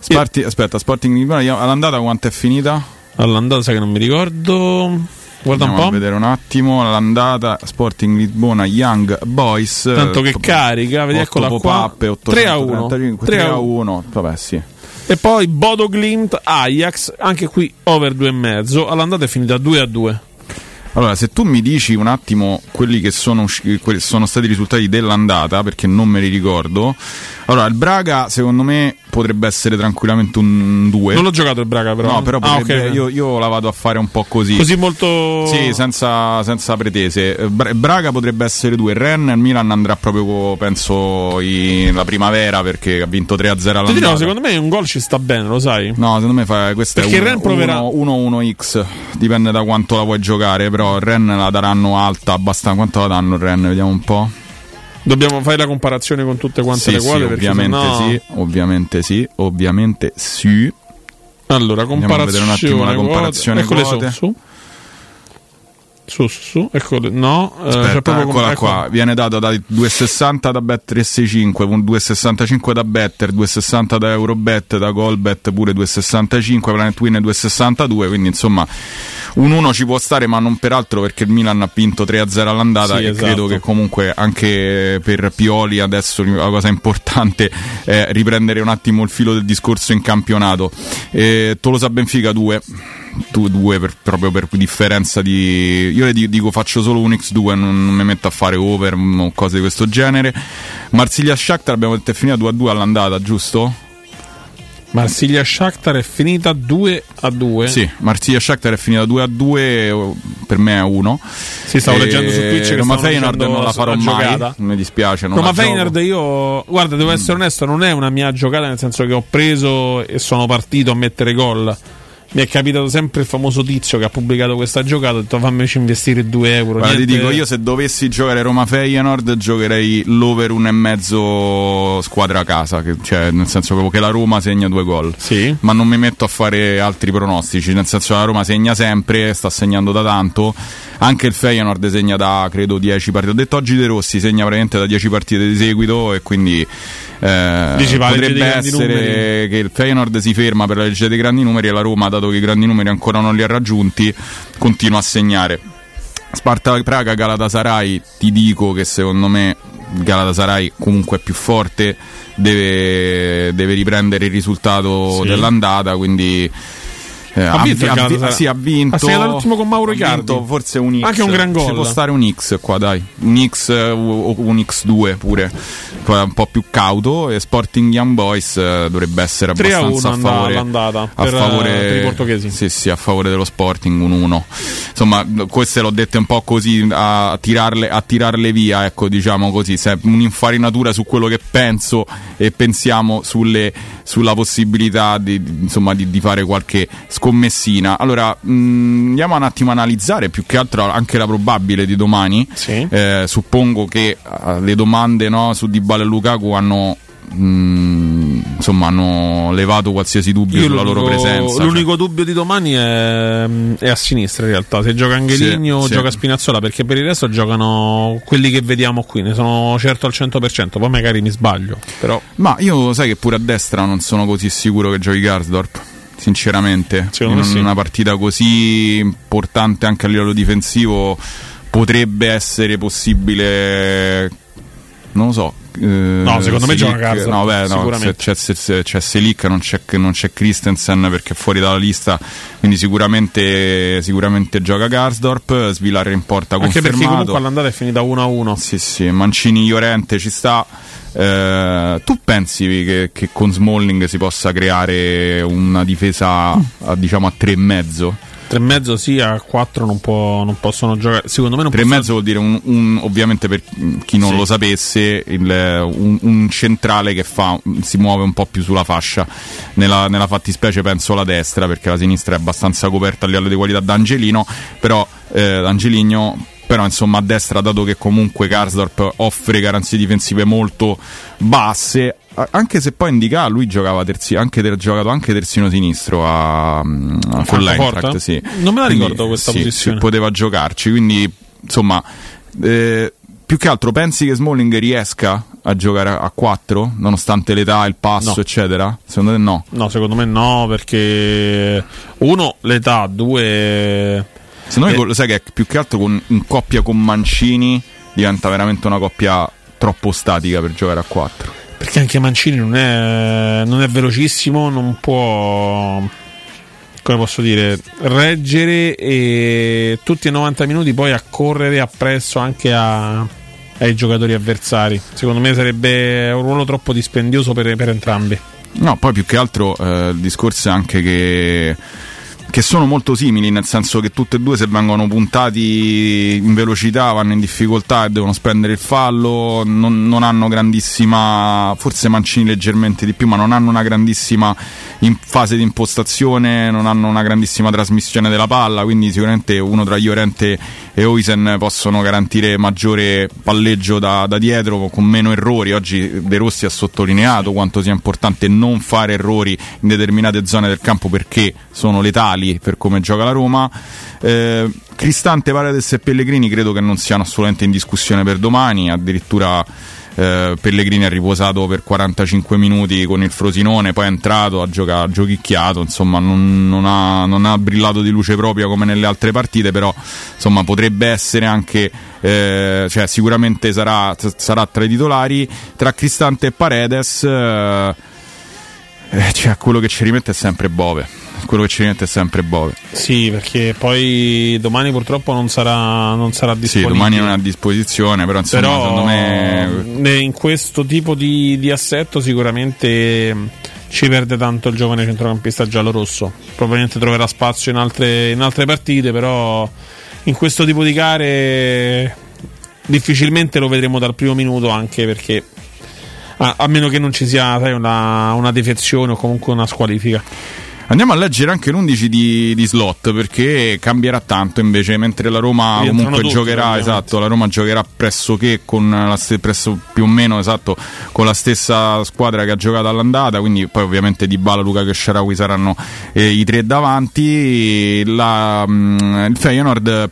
Sparti- aspetta, Sporting Lisbona all'andata quanto è finita? All'andata sai che non mi ricordo. Guarda Andiamo un a po'. vedere un attimo. All'andata Sporting Lisbona Young Boys. Tanto che eh, carica, vedi, eccola qua. pop-up, 3 a 1. 835, 3 3 a a 1. 1. Vabbè, sì. E poi Bodo Glimt Ajax, anche qui over 2,5. All'andata è finita 2 a 2. Allora, se tu mi dici un attimo quelli che sono, quelli sono stati i risultati dell'andata, perché non me li ricordo. Allora, il Braga, secondo me, potrebbe essere tranquillamente un 2. Non l'ho giocato il Braga, però. No, però ah, okay. io, io, la vado a fare un po' così. Così molto. Sì, senza, senza pretese. Braga potrebbe essere 2. Ren, il Milan andrà proprio, penso, in, la primavera perché ha vinto 3-0 all'andata. Ti dirò, secondo me un gol ci sta bene, lo sai? No, secondo me fa, questo perché è 1-1x. Dipende da quanto la vuoi giocare, però Ren la daranno alta abbastanza. Quanto la danno Ren? Vediamo un po'. Dobbiamo fare la comparazione con tutte quante sì, le quote? Sì, ovviamente sennò... sì, ovviamente sì, ovviamente sì. Allora, comparazione. Andiamo a vedere un attimo la comparazione quote. Eccole su, su. Su, su, su, eccole, no, eh, Aspetta, eh, eccola ecco. qua. Viene data da 2,60 da Bet 365, 2,65 da Better, 2,60 da Eurobet, da Golbet pure 2,65, Planet Win 2,62. Quindi insomma, un 1 ci può stare, ma non peraltro perché il Milan ha vinto 3-0 all'andata. Sì, e esatto. credo che comunque anche per Pioli adesso la cosa importante [laughs] è riprendere un attimo il filo del discorso in campionato. Eh, Tolosa Benfica 2 due per, proprio per differenza di io le dico faccio solo un X2 non, non mi metto a fare over o cose di questo genere Marsiglia Shakhtar abbiamo detto è finita 2 a 2 all'andata giusto? Marsiglia Shakhtar è finita 2 a 2. Sì, Marsiglia Shakhtar è finita 2 a 2, per me è 1. Si stavo e leggendo su Twitch che Roma Feyenoord non la farò mai, giocata. mi dispiace, non Roma Feyenoord io guarda, devo essere onesto, non è una mia giocata nel senso che ho preso e sono partito a mettere gol mi è capitato sempre il famoso tizio che ha pubblicato questa giocata. Ho detto fammici investire 2 euro. Guarda, ti dico io se dovessi giocare Roma Feyenoord giocherei l'over un e mezzo squadra a casa. Che, cioè, nel senso che la Roma segna due gol. Sì. Ma non mi metto a fare altri pronostici. Nel senso che la Roma segna sempre, sta segnando da tanto. Anche il Feyenoord segna da credo 10 partite. Ho detto oggi De Rossi segna praticamente da 10 partite di seguito e quindi eh, Dici, potrebbe essere che il Feyenoord si ferma per la legge dei grandi numeri e la Roma, dato che i grandi numeri ancora non li ha raggiunti, continua a segnare. Sparta Praga, Galatasaray, ti dico che secondo me Galatasaray comunque è più forte, deve, deve riprendere il risultato sì. dell'andata, quindi eh, ha, vinto, ha, ha, sì, ha vinto. Ha segnato l'ultimo con Mauro Icardi. Forse un X. Anche un gran gol. Ci può stare un X qua, dai. Un X o un X2 pure. Un po' più cauto. E Sporting Young Boys eh, dovrebbe essere abbastanza a, a favore. L'andata a per, favore per i portoghesi. Sì, sì, a favore dello Sporting un 1. Insomma, queste l'ho dette un po' così a tirarle, a tirarle via, ecco, diciamo così. Un'infarinatura su quello che penso e pensiamo sulle, sulla possibilità di, insomma, di, di fare qualche scoperta scommessina. Allora, mh, mm, andiamo un attimo a analizzare più che altro anche la probabile di domani. Sì. Eh, suppongo che uh, le domande no, su Dybala e Lukaku hanno Mm, insomma hanno levato qualsiasi dubbio Io sulla loro presenza. L'unico cioè. dubbio di domani è, è, a sinistra in realtà. Se gioca Angeligno o sì, gioca Spinazzola, perché per il resto giocano quelli che vediamo qui. Ne sono certo al 100%. Poi magari mi sbaglio. Però. Ma io sai che pure a destra non sono così sicuro che giochi Garsdorp sinceramente. Secondo in sì. una partita così importante anche a livello difensivo potrebbe essere possibile non lo so. Eh, no, secondo Selic, me gioca Garzor, no, beh, no, c'è, c'è, c'è Selic, non c'è, non c'è Christensen perché è fuori dalla lista, quindi sicuramente, sicuramente gioca Garsdorp, Svilare in porta Anche confermato. perché comunque all'andata è finita 1-1. Sì, sì, Mancini Llorente ci sta. Eh, tu pensi che, che, con Smalling si possa creare una difesa a, diciamo a tre e mezzo? 3,5 sì, a 4 non, può, non, possono giocare. Secondo me non 3,5 possono... vuol dire un, un, ovviamente per chi non sì. lo sapesse, il, un, un, centrale che fa, si muove un po' più sulla fascia. Nella, nella fattispecie penso la destra, perché la sinistra è abbastanza coperta a livello di qualità d'Angelino, però eh, Angelino però insomma a destra dato che comunque Karsdorp offre garanzie difensive molto basse anche se poi indica lui giocava terzi, anche ter, giocato anche terzino sinistro a, a con l'Eintracht sì. non me la ricordo quindi, questa sì, posizione poteva giocarci quindi insomma eh, più che altro pensi che Smalling riesca a giocare a 4 nonostante l'età, il passo no. eccetera? Secondo te no? No, secondo me no perché uno l'età, due Secondo me, eh. sai che più che altro con, in coppia con Mancini diventa veramente una coppia troppo statica per giocare a 4. Perché anche Mancini non è, non è velocissimo, non può come posso dire, reggere e tutti i 90 minuti poi a correre appresso anche a, ai giocatori avversari. Secondo me sarebbe un ruolo troppo dispendioso per, per entrambi. No, poi più che altro eh, il discorso è anche che che sono molto simili, nel senso che tutte e due se vengono puntati in velocità vanno in difficoltà e devono spendere il fallo, non, non hanno grandissima, forse Mancini leggermente di più, ma non hanno una grandissima fase di impostazione, non hanno una grandissima trasmissione della palla, quindi sicuramente uno tra Llorente e Oisen possono garantire maggiore palleggio da, da dietro con meno errori. Oggi De Rossi ha sottolineato quanto sia importante non fare errori in determinate zone del campo perché sono letali per come gioca la Roma. Eh, Cristante, Paredes e Pellegrini credo che non siano assolutamente in discussione per domani, addirittura eh, Pellegrini ha riposato per 45 minuti con il Frosinone, poi è entrato, ha, giocato, giochicchiato, insomma non, non, ha, non, ha, brillato di luce propria come nelle altre partite, però insomma potrebbe essere anche, eh, cioè sicuramente sarà, sarà, tra i titolari, tra Cristante e Paredes, eh, eh cioè, quello che ci rimette è sempre Bove quello che ci rimette è sempre Bove. Sì, perché poi domani purtroppo non sarà, non sarà disponibile. Sì, domani non è a disposizione, però insomma, però, secondo me. In questo tipo di, di assetto sicuramente ci perde tanto il giovane centrocampista giallo-rosso. Probabilmente troverà spazio in altre, in altre partite, però in questo tipo di gare difficilmente lo vedremo dal primo minuto, anche perché a, a meno che non ci sia sai, una, una defezione o comunque una squalifica. Andiamo a leggere anche l'11 di, di, slot perché cambierà tanto invece, mentre la Roma Rientrano comunque tutti, giocherà, esatto, la Roma giocherà pressoché con la st- presso più o meno esatto, con la stessa squadra che ha giocato all'andata, quindi poi ovviamente Di Bala, Luca Cesciarawi saranno eh, i tre davanti. La, mh, mm, il Feyenoord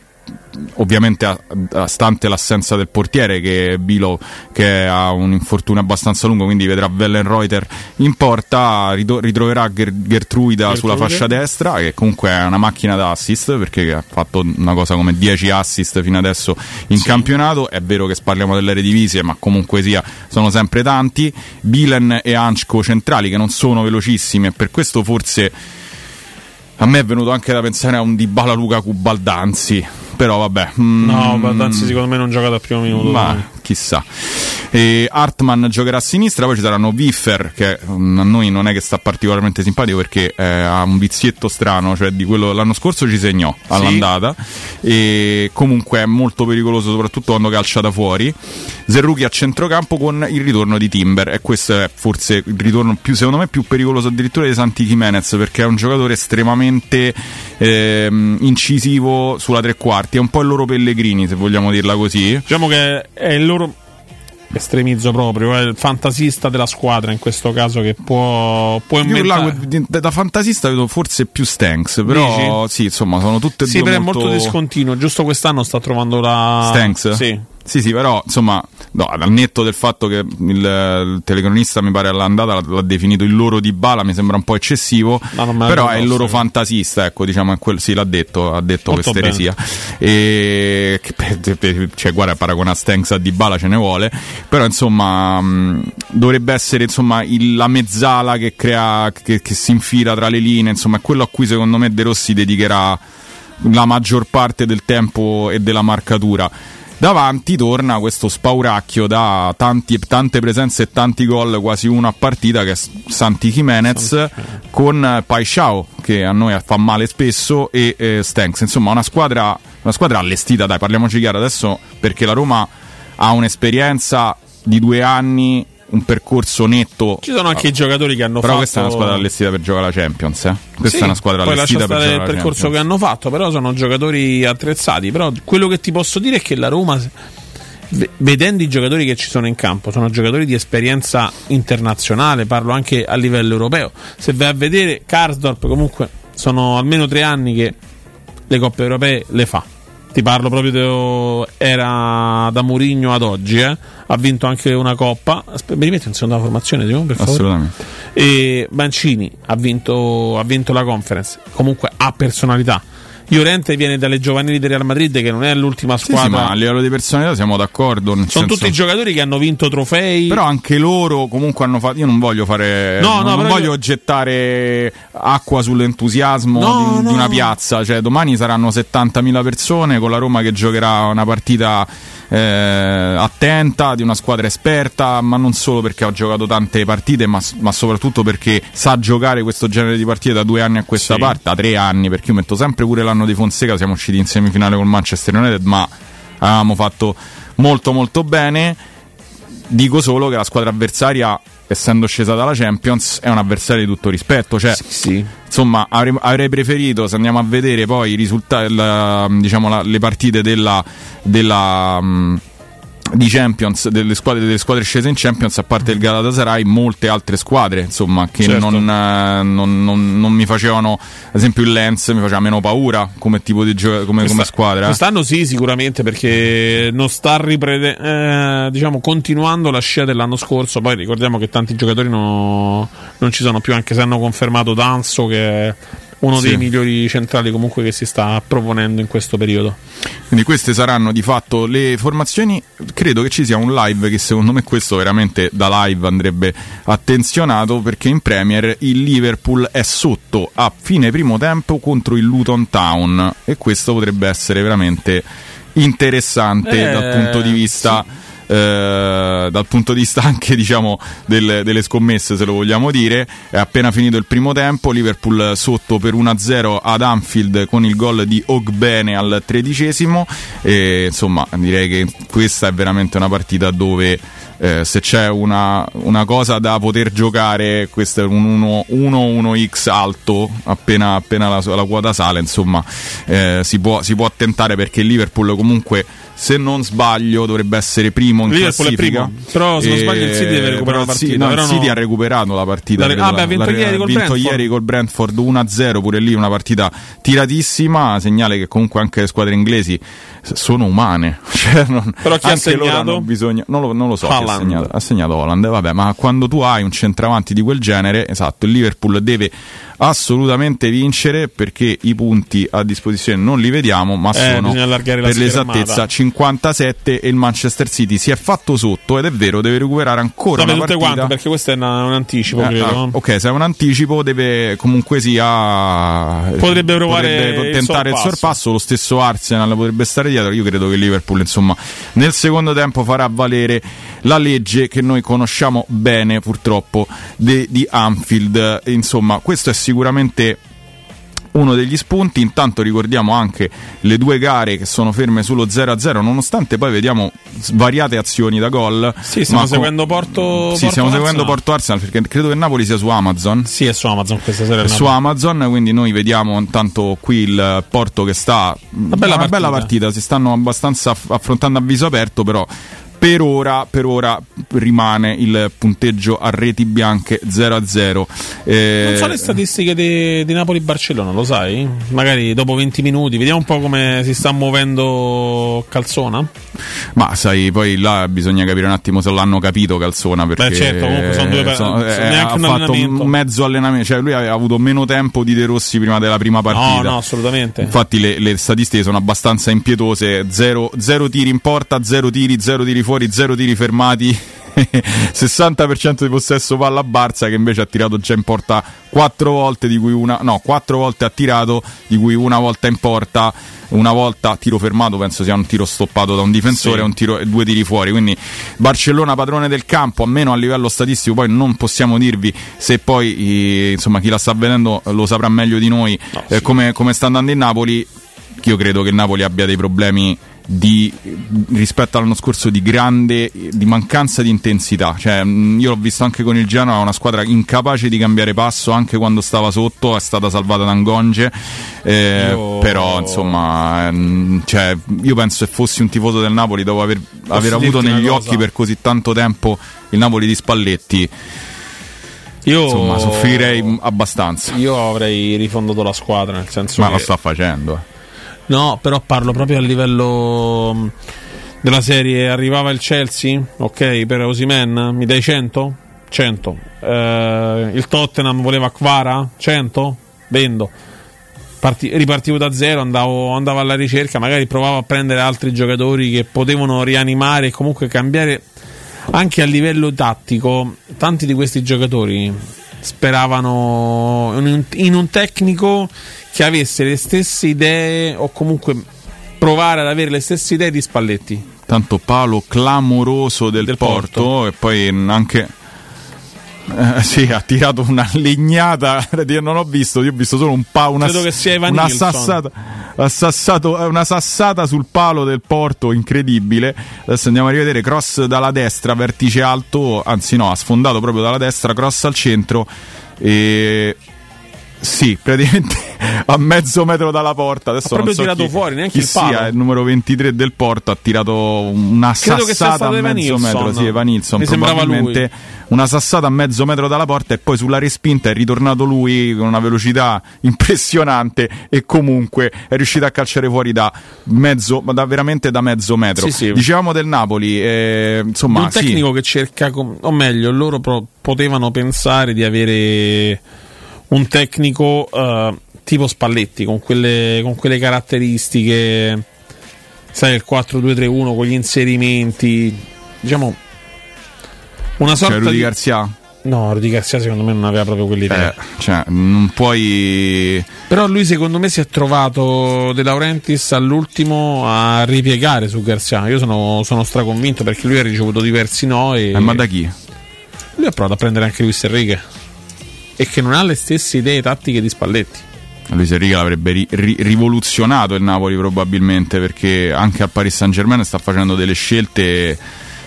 ovviamente a, a, stante l'assenza del portiere che è Bilo che ha un infortunio abbastanza lungo quindi vedrà Wellenreuter in porta ritroverà Ger- Gertruida Gertrude. sulla fascia destra che comunque è una macchina da assist perché ha fatto una cosa come 10 assist fino adesso in sì. campionato è vero che parliamo delle Eredivisie ma comunque sia sono sempre tanti Bilen e Anchko centrali che non sono velocissimi e per questo forse a me è venuto anche da pensare a un Dybala Luca Cubaldanzi però vabbè. Mm, no, Baldanzi secondo me non gioca dal primo minuto. Ma chissà. E Hartman giocherà a sinistra, poi ci saranno Wiffer, che mm, a noi non è che sta particolarmente simpatico perché eh, ha un vizietto strano, cioè di quello l'anno scorso ci segnò all'andata sì. e comunque è molto pericoloso soprattutto quando calcia da fuori. Zerrucchi a centrocampo con il ritorno di Timber e questo è forse il ritorno più, secondo me più pericoloso addirittura di Santi Jimenez perché è un giocatore estremamente eh, incisivo sulla tre quarti, è un po' il loro Pellegrini se vogliamo dirla così. Diciamo che è il loro estremizzo proprio, è il fantasista della squadra in questo caso che può, può inventare... Là, da fantasista vedo forse più Stanks, però Dici? sì, insomma, sono tutte e sì, due Sì, molto... è molto discontinuo, giusto quest'anno sta trovando la... Stanks? Sì. Sì, sì, però insomma, no, al netto del fatto che il, il telecronista mi pare all'andata l'ha, l'ha, definito il loro di bala, mi sembra un po' eccessivo, però è il loro fantasista, ecco, diciamo, quel, sì, l'ha detto, ha detto questa eresia. E cioè, guarda, paragona Stanks a di bala ce ne vuole, però insomma, mh, dovrebbe essere insomma il, la mezzala che crea, che, che si infila tra le linee, insomma, è quello a cui secondo me De Rossi dedicherà la maggior parte del tempo e della marcatura davanti torna questo spauracchio da tanti, tante presenze e tanti gol, quasi uno a partita, che è Santi Jimenez con Paixao, che a noi fa male spesso, e eh, Stanks. Insomma, una squadra, una squadra allestita, dai, parliamoci chiaro adesso, perché la Roma ha un'esperienza di due anni un percorso netto. Ci sono anche i giocatori che hanno però fatto. Però questa è una squadra allestita per giocare la Champions. Eh? Questa sì, è una squadra allestita per giocare il percorso che hanno fatto, però sono giocatori attrezzati. Però quello che ti posso dire è che la Roma. Vedendo i giocatori che ci sono in campo, sono giocatori di esperienza internazionale, parlo anche a livello europeo. Se vai a vedere Karsdorp, comunque sono almeno tre anni che le coppe europee le fa ti parlo proprio di, era da Murigno ad oggi eh? ha vinto anche una coppa. Aspetta, mi rimetti in seconda formazione Simone, per favore? Assolutamente. E Mancini ha vinto, ha vinto la conference. Comunque ha personalità Llorente viene dalle giovanili del Real Madrid, che non è l'ultima squadra. Sì, sì, ma a livello di personalità siamo d'accordo. Sono senso... tutti giocatori che hanno vinto trofei. Però anche loro comunque hanno fatto. Io non voglio fare. No, non, no, non voglio io... gettare acqua sull'entusiasmo no, di, di, una piazza. Cioè, domani saranno 70.000 persone con la Roma che giocherà una partita eh, attenta, di una squadra esperta, ma non solo perché ha giocato tante partite, ma, ma, soprattutto perché sa giocare questo genere di partite da due anni a questa sì. parte, da tre anni, perché io metto sempre pure l'anno di Fonseca, siamo usciti in semifinale con Manchester United, ma avevamo fatto molto molto bene. Dico solo che la squadra avversaria essendo scesa dalla Champions, è un avversario di tutto rispetto. Cioè, sì, sì. Insomma, avrei, avrei, preferito, se andiamo a vedere poi i risultati, la, diciamo, la, le partite della. della um, di Champions, delle squadre, delle squadre scese in Champions, a parte il Galatasaray, molte altre squadre, insomma, che certo. non, eh, non, non, non, mi facevano, ad esempio il Lens mi faceva meno paura come tipo di gio- come, come squadra. Quest'anno sì, sicuramente, perché non sta riprede- eh, diciamo, continuando la scia dell'anno scorso. Poi ricordiamo che tanti giocatori no, non ci sono più, anche se hanno confermato Danzo che è uno sì. dei migliori centrali comunque che si sta proponendo in questo periodo. Quindi queste saranno di fatto le formazioni. Credo che ci sia un live che secondo me questo veramente da live andrebbe attenzionato perché in Premier il Liverpool è sotto a fine primo tempo contro il Luton Town e questo potrebbe essere veramente interessante eh, dal punto di vista... Sì eh, dal punto di vista anche diciamo, del, delle scommesse se lo vogliamo dire è appena finito il primo tempo Liverpool sotto per 1-0 ad Anfield con il gol di Ogbene al tredicesimo e insomma direi che questa è veramente una partita dove eh, se c'è una, una, cosa da poter giocare, questo è un 1-1x alto, appena, appena la, la, quota sale, insomma, eh, si, può, si, può, tentare perché il Liverpool comunque. Se non sbaglio, dovrebbe essere primo in Liverpool classifica. Primo. Però, se non sbaglio, il City deve recuperare la partita. No, il City no. ha recuperato la partita. La, ah, beh, ha vinto, la, ieri, col vinto ieri col Brentford 1-0. Pure lì una partita tiratissima. Segnale che comunque anche le squadre inglesi sono umane. [laughs] Cioè, non, però chi ha segnato? Bisogno, non, lo, non lo so. Ha segnato, ha segnato Holland, vabbè, ma quando tu hai un centravanti di quel genere, esatto, il Liverpool deve assolutamente vincere perché i punti a disposizione non li vediamo, ma eh, sono per l'esattezza 57 e il Manchester City si è fatto sotto ed è vero, deve recuperare ancora Dove una partita. quante perché questo è una, un anticipo, eh, credo. Ah, ok, se è un anticipo deve comunque sia potrebbe provare potrebbe il tentare sorpasso. il sorpasso, lo stesso Arsenal potrebbe stare dietro. Io credo che il Liverpool, insomma, nel secondo tempo farà valere la legge che noi conosciamo bene purtroppo de, di Anfield. Insomma, questo è sicuramente uno degli spunti. Intanto ricordiamo anche le due gare che sono ferme sullo 0-0, nonostante poi vediamo svariate azioni da gol. Sì, stiamo seguendo Porto. Sì, Porto stiamo Arsenal. seguendo Porto Arsenal perché credo che Napoli sia su Amazon. Sì, è su Amazon questa sera. È su Amazon, quindi noi vediamo intanto qui il Porto che sta una bella, una partita. bella partita, si stanno abbastanza aff- affrontando a viso aperto, però per ora, per ora rimane il punteggio a reti bianche 0-0. Eh, Non so le statistiche di, di Napoli-Barcellona, lo sai? Magari dopo 20 minuti, vediamo un po' come si sta muovendo Calzona. Ma sai, poi là bisogna capire un attimo se l'hanno capito Calzona. Perché Beh, certo, comunque sono due sono- eh, ha un fatto un mezzo allenamento, cioè lui aveva avuto meno tempo di De Rossi prima della prima partita. No, no, assolutamente. Infatti le, le statistiche sono abbastanza impietose, zero, zero tiri in porta, zero tiri, zero tiri fuori, zero tiri fermati. [laughs] 60% di possesso palla a Barza che invece ha tirato già in porta quattro volte di cui una no, quattro volte ha tirato di cui una volta in porta una volta tiro fermato penso sia un tiro stoppato da un difensore Sì. un tiro, e due tiri fuori quindi Barcellona padrone del campo almeno a livello statistico poi non possiamo dirvi se poi insomma chi la sta vedendo lo saprà meglio di noi eh, come, come sta andando in Napoli io credo che il Napoli abbia dei problemi di, rispetto all'anno scorso di grande di mancanza di intensità cioè, io l'ho visto anche con il Genoa una squadra incapace di cambiare passo anche quando stava sotto è stata salvata da Ngonge eh, Io- però insomma ehm, cioè, io penso se fossi un tifoso del Napoli dopo aver, aver avuto negli cosa? occhi per così tanto tempo il Napoli di Spalletti Io, insomma soffrirei abbastanza Io avrei rifondato la squadra, nel senso ma che... lo sta facendo eh. No, però parlo proprio a livello mh, della serie. Arrivava il Chelsea, ok, per Osimen, mi dai 100? 100. Eh, il Tottenham voleva Kvara? 100? Vendo. parti- ripartivo da zero, andavo, andavo alla ricerca, magari provavo a prendere altri giocatori che potevano rianimare e comunque cambiare anche a livello tattico. Tanti di questi giocatori speravano in un, tecnico che avesse le stesse idee o comunque provare ad avere le stesse idee di Spalletti. Tanto palo clamoroso del, Del porto, Porto. e poi anche eh, sì, ha tirato una legnata. [laughs] Non ho visto, io ho visto solo un pa, una, Credo che sia Evan una sassata, ha sassato- eh, una sassata sul palo del porto, incredibile. Adesso andiamo a rivedere cross dalla destra, vertice alto, anzi no, ha sfondato proprio dalla destra, cross al centro. E sì, praticamente [laughs] a mezzo metro dalla porta. Adesso Ha proprio so tirato chi- fuori, neanche chi il palo. sia il numero 23 del porto. Ha tirato una Credo sassata a mezzo metro. Sì, Evan Nilsson, Mi sembrava probabilmente una sassata a mezzo metro dalla porta e poi sulla respinta è ritornato lui con una velocità [laughs] impressionante e comunque è riuscito a calciare fuori da mezzo, ma da veramente da mezzo metro. Sì, sì. Dicevamo del Napoli, eh, insomma, un sì. tecnico che cerca, o meglio, loro pro- potevano pensare di avere un tecnico eh, tipo Spalletti con quelle, con quelle caratteristiche, sai, il 4-2-3-1 con gli inserimenti, diciamo una sorta Cioè, Rudy di Garcia? No, Rudy Garcia secondo me non aveva proprio quell'idea. Eh, cioè, non puoi. Però lui secondo me si è trovato De Laurentiis all'ultimo a ripiegare su Garcia. Io sono, sono straconvinto perché lui ha ricevuto diversi no e... Eh, ma da chi? Lui ha provato a prendere anche Luis Enrique e che non ha le stesse idee tattiche di Spalletti. Luis Enrique l'avrebbe ri- ri- rivoluzionato il Napoli probabilmente perché anche al Paris Saint Germain sta facendo delle scelte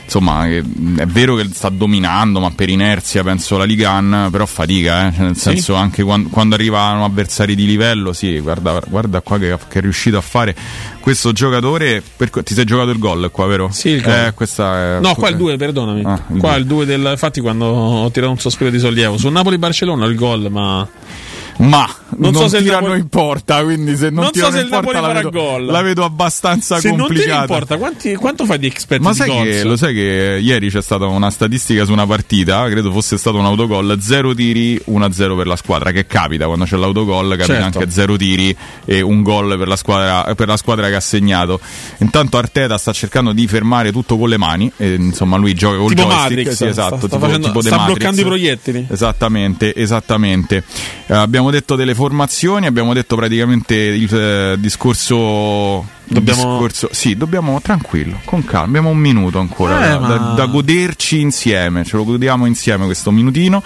insomma che- è vero che sta dominando ma per inerzia penso la Liga 1 però fatica eh? Cioè, nel Sì. senso anche quan- quando, arrivano avversari di livello sì guarda, guarda qua che, che è riuscito a fare questo giocatore per- ti sei giocato il gol qua vero? Sì, il gol. Eh, questa No, qua il 2, perdonami. Ah, il qua due. il 2 del. Infatti, quando ho tirato un sospiro di sollievo su Napoli-Barcellona il gol, ma. Ma Non non, so se tirano Napoli- in porta quindi se non, Non so tirano se in porta la vedo, gol. la vedo abbastanza Se non complicata importa, quanti- quanto fai di expected Ma sai goals? che, lo sai che ieri c'è stata una statistica su una partita, credo fosse stato un autogol, 0 tiri, 1-0 per la squadra, che capita quando c'è l'autogol, capita Certo. anche 0 tiri e un gol per la, squadra, per la squadra che ha segnato. Intanto Arteta sta cercando di fermare tutto con le mani, e, insomma lui gioca col Tipo joystick, Matrix, sì, esatto, sta- sta tipo, facendo- tipo sta bloccando i proiettili. Esattamente, esattamente. Eh, abbiamo detto delle formazioni, abbiamo detto praticamente il eh, discorso. Dobbiamo- discorso- sì, dobbiamo tranquillo, con calma. Abbiamo un minuto ancora Eh, da, ma- da- da goderci insieme. Ce lo godiamo insieme questo minutino.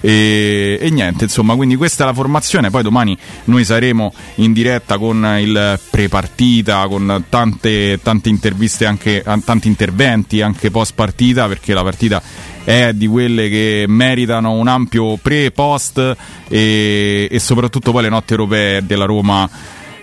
E, e niente, insomma, quindi questa è la formazione. Poi domani noi saremo in diretta con il pre-partita, con tante, tante interviste, anche tanti interventi anche post partita, perché la partita è di quelle che meritano un ampio pre-post e, e soprattutto poi le notti europee della Roma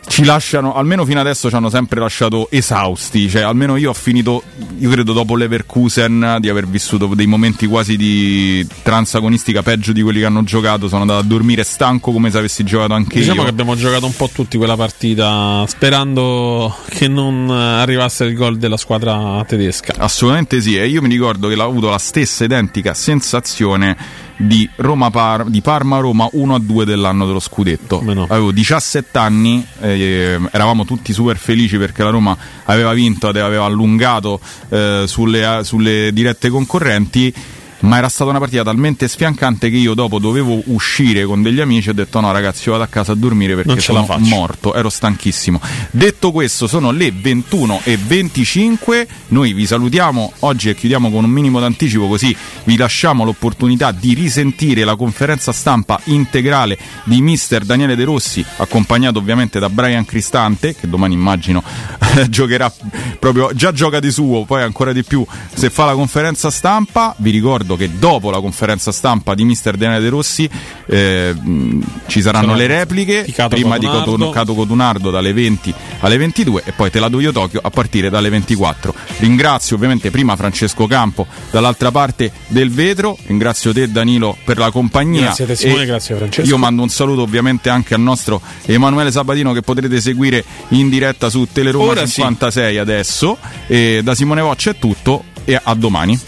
ci lasciano, almeno fino adesso ci hanno sempre lasciato esausti, cioè almeno io ho finito, io credo dopo l'Everkusen di aver vissuto dei momenti quasi di transagonistica peggio di quelli che hanno giocato, sono andato a dormire stanco come se avessi giocato anche Diciamo io. che abbiamo giocato un po' tutti quella partita sperando che non arrivasse il gol della squadra tedesca. Assolutamente sì, e io mi ricordo che l'ho avuto la stessa identica sensazione di, Roma Par- di Parma-Roma 1-2 dell'anno dello scudetto. Avevo 17 anni, eh, eravamo tutti super felici perché la Roma aveva vinto, ed aveva allungato eh, sulle, sulle dirette concorrenti. Ma era stata una partita talmente sfiancante che io dopo dovevo uscire con degli amici e ho detto no ragazzi vado a casa a dormire perché sono morto, ero stanchissimo. Detto questo, sono le 21 e 25. Noi vi salutiamo oggi e chiudiamo con un minimo d'anticipo, così vi lasciamo l'opportunità di risentire la conferenza stampa integrale di mister Daniele De Rossi, accompagnato ovviamente da Brian Cristante, che domani immagino [laughs] giocherà proprio, già gioca di suo, poi ancora di più se fa la conferenza stampa. Vi ricordo che dopo la conferenza stampa di mister Daniele De Rossi eh, ci saranno Sarà le repliche di prima di Cotunardo. Coton- Cato Cotunardo dalle 20 alle 22 e poi te la do io Tokyo a partire dalle 24. Ringrazio ovviamente prima Francesco Campo dall'altra parte del vetro, ringrazio te Danilo per la compagnia. Grazie a te, Simone, grazie a Francesco. Io mando un saluto ovviamente anche al nostro Emanuele Sabatino che potrete seguire in diretta su Teleroma Ora sì. 56 adesso. E da Simone Voccia è tutto e a domani.